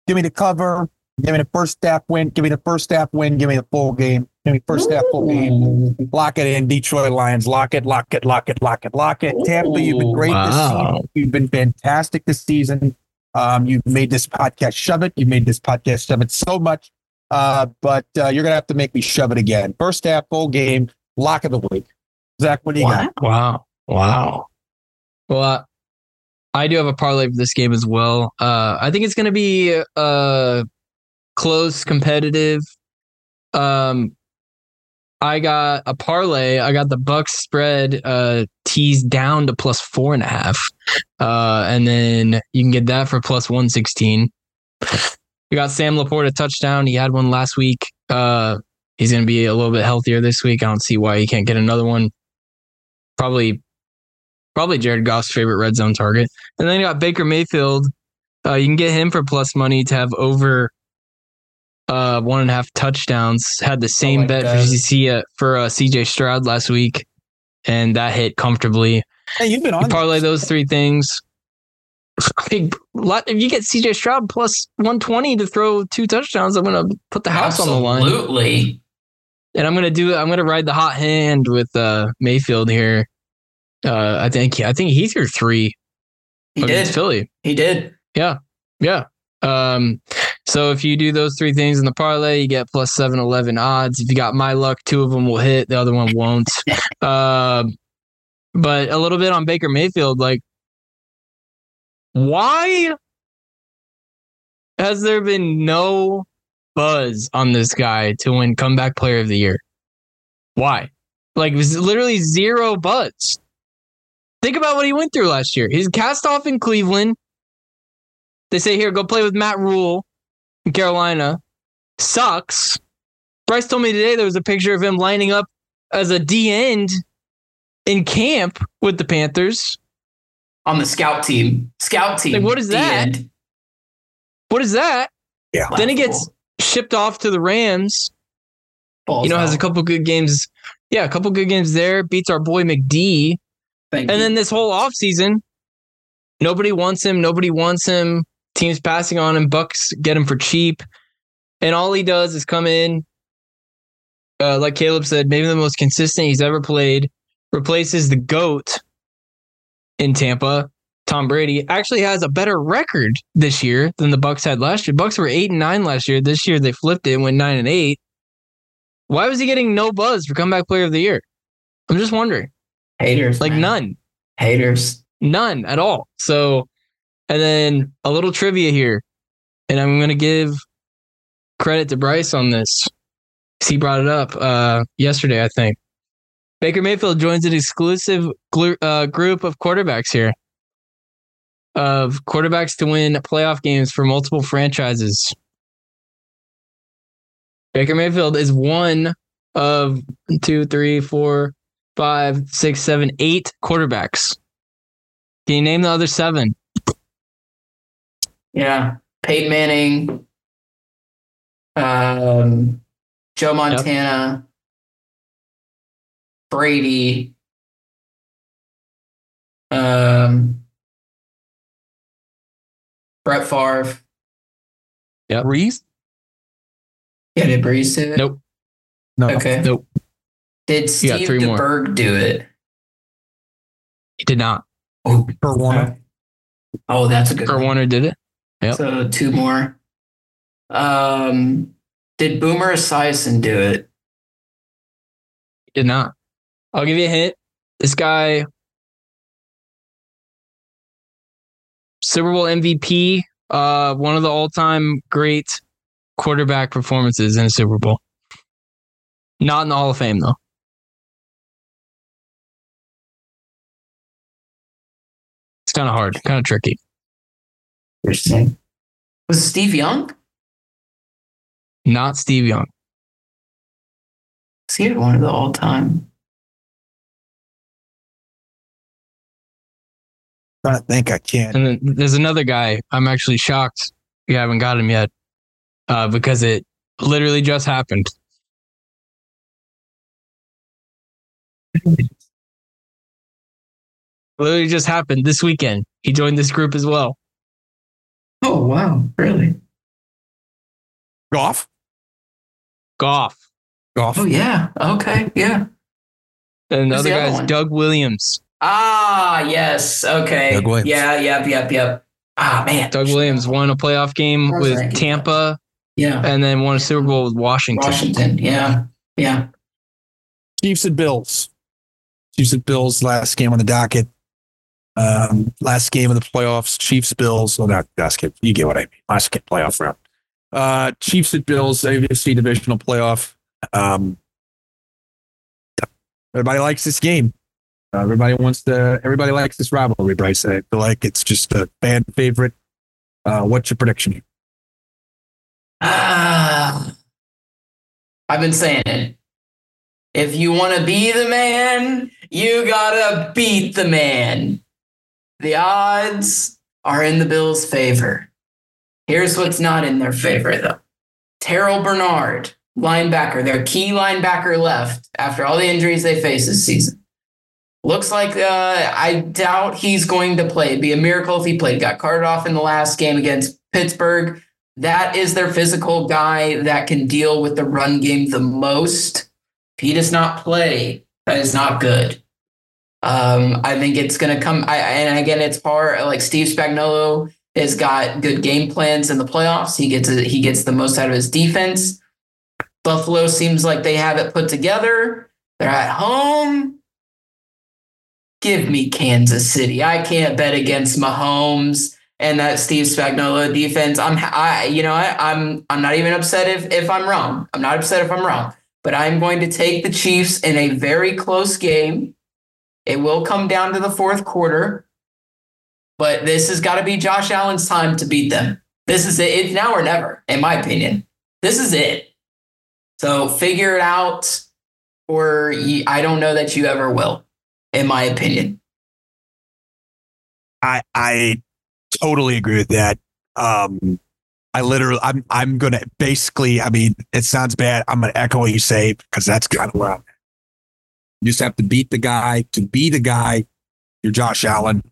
give me the cover. Give me the first half win. Give me the first half win. Give me the full game. Give me first half full game. Lock it in. Detroit Lions. Lock it. Lock it. Lock it. Lock it. Lock it. Tampa, you've been great this season. You've been fantastic this season. Um, you've made this podcast shove it. You've made this podcast shove it so much. Uh, but uh, you're gonna have to make me shove it again. First half full game. Lock of the week. Zach, what do you got? Wow. Wow. Well, I do have a parlay for this game as well. Uh, I think it's going to be uh, close, competitive. Um, I got a parlay. I got the Bucks spread uh, teased down to plus four and a half, uh, and then you can get that for plus one sixteen. We got Sam LaPorta a touchdown. He had one last week. Uh, he's going to be a little bit healthier this week. I don't see why he can't get another one probably probably Jared Goff's favorite red zone target. And then you got Baker Mayfield. Uh, you can get him for plus money to have over uh, one and a half touchdowns. Had the same like bet that. for CC uh, for uh, CJ Stroud last week, and that hit comfortably. Hey, you've been You on. parlay those three things. I lot if you get CJ Stroud plus 120 to throw two touchdowns, I'm gonna put the house on the line. Absolutely. And I'm gonna do I'm gonna ride the hot hand with uh Mayfield here. Uh I think I think he's your three He did. Philly. He did. Yeah. Yeah. Um so if you do those three things in the parlay, you get plus seven eleven odds. If you got my luck, two of them will hit, the other one won't. Um but a little bit on Baker Mayfield, like why has there been no buzz on this guy to win comeback player of the year? Why? Like it was literally zero buzz. Think about what he went through last year. He's cast off in Cleveland. They say here, go play with Matt Rhule in Carolina. Sucks. Bryce told me today there was a picture of him lining up as a D end in camp with the Panthers. On the scout team. Scout team. Like, what is The that? end. What is that? Yeah. Then he gets shipped off to the Rams. Balls you know, has a couple good games. Yeah, a couple good games there. Beats our boy McD. Thank And you. then this whole offseason, nobody wants him. Nobody wants him. Teams passing on him. Bucks get him for cheap. And all he does is come in, uh, like Caleb said, maybe the most consistent he's ever played. Replaces the goat in Tampa. Tom Brady actually has a better record this year than the Bucks had last year. Bucks were eight and nine last year. This year they flipped it and went nine and eight. Why was he getting no buzz for comeback player of the year? I'm just wondering. Haters. Like man. none. Haters. None at all. So, and then a little trivia here, and I'm going to give credit to Bryce on this. He brought it up uh, yesterday, I think. Baker Mayfield joins an exclusive glu- uh, group of quarterbacks here, of quarterbacks to win playoff games for multiple franchises. Baker Mayfield is one of two, three, four, five, six, seven, eight quarterbacks. Can you name the other seven? Yeah. Peyton Manning. Um, Joe Montana. Brady. Um, Brett Favre. Yeah. Reese? Yeah, did Brees do it? Nope. No. Okay. Nope. Did Steve three more. DeBerg do it? He did not. Oh, Kurt Warner. Oh, that's a good Kurt one. Warner did it. Yep. So two more. Um, did Boomer Esiason do it? He did not. I'll give you a hint. This guy, Super Bowl MVP, uh, one of the all-time great quarterback performances in a Super Bowl. Not in the Hall of Fame though. It's kind of hard, kind of tricky. Interesting. Was it Steve Young? Not Steve Young. Is he one of the all time? Trying to think I can't. And then there's another guy. I'm actually shocked you haven't got him yet, uh, because it literally just happened. literally just happened this weekend. He joined this group as well. Oh wow, really? Golf? Goff. Golf. Oh yeah. Okay, yeah. And the Who's other guy's? Doug Williams. Ah, yes. Okay. Doug Williams. Yeah, yep, yep, yep. Ah man. Doug Williams won a playoff game Of course I with can. Tampa Yeah. and then won a Super Bowl with Washington. Washington. Yeah. Yeah. Chiefs and Bills. Chiefs and Bills last game on the docket. Um, last game of the playoffs. Chiefs Bills. Well, not last game. You get what I mean. Last game playoff round. Uh, Chiefs at Bills. AFC divisional playoff. Um, everybody likes this game. Uh, everybody wants to. Everybody likes this rivalry. Bryce, I feel like it's just a fan favorite. Uh, what's your prediction? I've been saying it. If you want to be the man, you gotta beat the man. The odds are in the Bills' favor. Here's what's not in their favor, though. Terrel Bernard, linebacker, their key linebacker left after all the injuries they face this season. Looks like uh, I doubt he's going to play. It'd be a miracle if he played. Got carted off in the last game against Pittsburgh. That is their physical guy that can deal with the run game the most. If he does not play, that is not good. Um, I think it's going to come. I, and again, it's part like Steve Spagnuolo has got good game plans in the playoffs. He gets he gets the most out of his defense. Buffalo seems like they have it put together. They're at home. Give me Kansas City. I can't bet against Mahomes and that Steve Spagnuolo defense. I'm I you know I, I'm I'm not even upset if if I'm wrong. I'm not upset if I'm wrong. But I'm going to take the Chiefs in a very close game. It will come down to the fourth quarter. But this has got to be Josh Allen's time to beat them. This is it. It's now or never, in my opinion. This is it. So figure it out, or I don't know that you ever will, in my opinion. I I totally agree with that. Um, I literally, I'm I'm gonna basically. I mean, it sounds bad. I'm gonna echo what you say because that's kind of where I'm. At. You just have to beat the guy to be the guy. You're Josh Allen.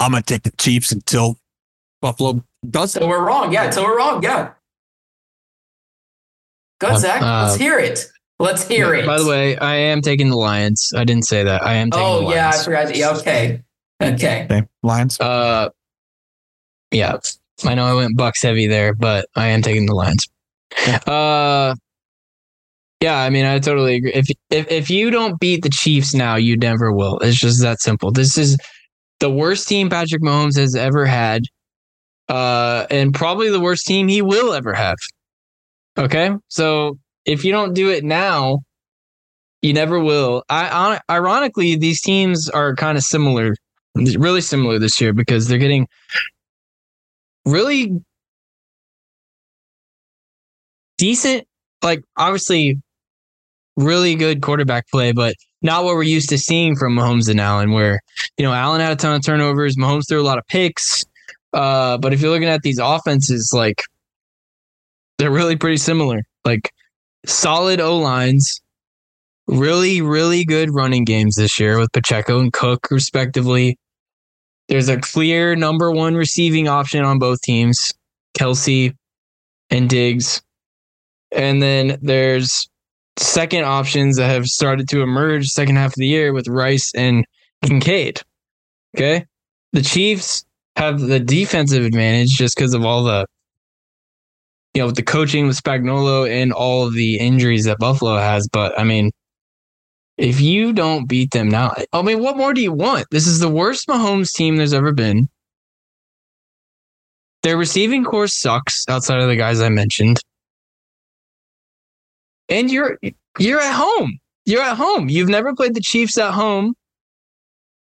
I'm gonna take the Chiefs until Buffalo does it. So we're wrong. Yeah. So we're wrong. Yeah. Go, Uh, Zach. Let's uh, hear it. Let's hear it. By the way, I am taking the Lions. I didn't say that. I am taking the Lions. oh yeah, I forgot. Yeah, okay, okay. Okay, Lions. Uh, yeah, I know I went Bucks heavy there, but I am taking the Lions. Uh, yeah, I mean, I totally agree. If if if you don't beat the Chiefs now, you never will. It's just that simple. This is the worst team Patrick Mahomes has ever had, uh, and probably the worst team he will ever have. Okay, so if you don't do it now, you never will. I ironically, these teams are kind of similar, really similar this year because they're getting really decent, like obviously really good quarterback play, but not what we're used to seeing from Mahomes and Allen, where, you know, Allen had a ton of turnovers, Mahomes threw a lot of picks. Uh, but if you're looking at these offenses, like they're really pretty similar. Like solid O lines, really, really good running games this year with Pacheco and Cook, respectively. There's a clear number one receiving option on both teams, Kelce and Diggs. And then there's second options that have started to emerge second half of the year with Rice and Kincaid. Okay. The Chiefs have the defensive advantage just because of all the, you know, with the coaching with Spagnuolo and all of the injuries that Buffalo has. But I mean, if you don't beat them now, I mean, what more do you want? This is the worst Mahomes team there's ever been. Their receiving corps sucks outside of the guys I mentioned and you're you're at home. You're at home. You've never played the Chiefs at home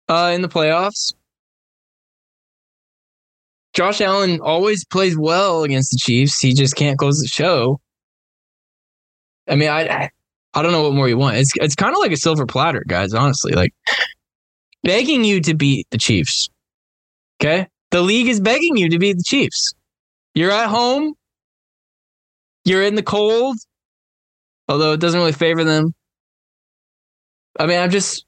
uh, in the playoffs. Josh Allen always plays well against the Chiefs. He just can't close the show. I mean, I I don't know what more you want. It's it's kind of like a silver platter, guys. Honestly, like begging you to beat the Chiefs. Okay, the league is begging you to beat the Chiefs. You're at home. You're in the cold although it doesn't really favor them. I mean, I'm just,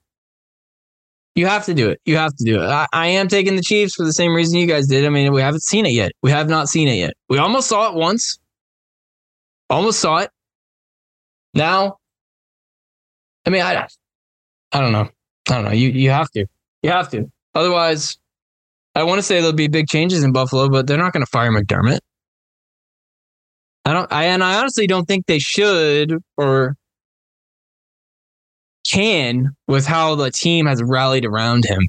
you have to do it. You have to do it. I, I, am taking the Chiefs for the same reason you guys did. I mean, we haven't seen it yet. We have not seen it yet. We almost saw it once, almost saw it. Now, I mean, I, I don't know. I don't know. You, you have to. You have to. Otherwise, I want to say there'll be big changes in Buffalo, but they're not going to fire McDermott. I don't, I, and I honestly don't think they should or can with how the team has rallied around him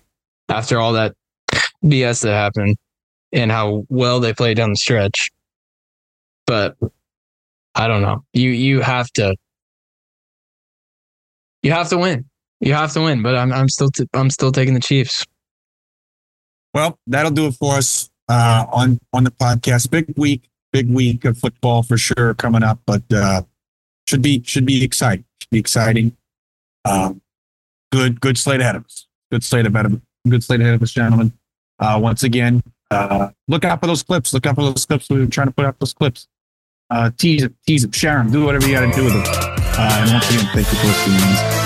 after all that BS that happened and how well they played down the stretch. But I don't know. You you have to you have to win. You have to win. But I'm I'm still t- I'm still taking the Chiefs. Well, that'll do it for us uh, on on the podcast. Big week big week of football for sure coming up, but uh, should be should be exciting. Should be exciting. Um, good good slate ahead of us. Good slate ahead of good slate ahead of us, gentlemen. Uh, once again, uh, look out for those clips. Look out for those clips. We were trying to put out those clips. Uh, tease it, tease it, share them, do whatever you got to do with them. Uh, and once again, thank you for listening.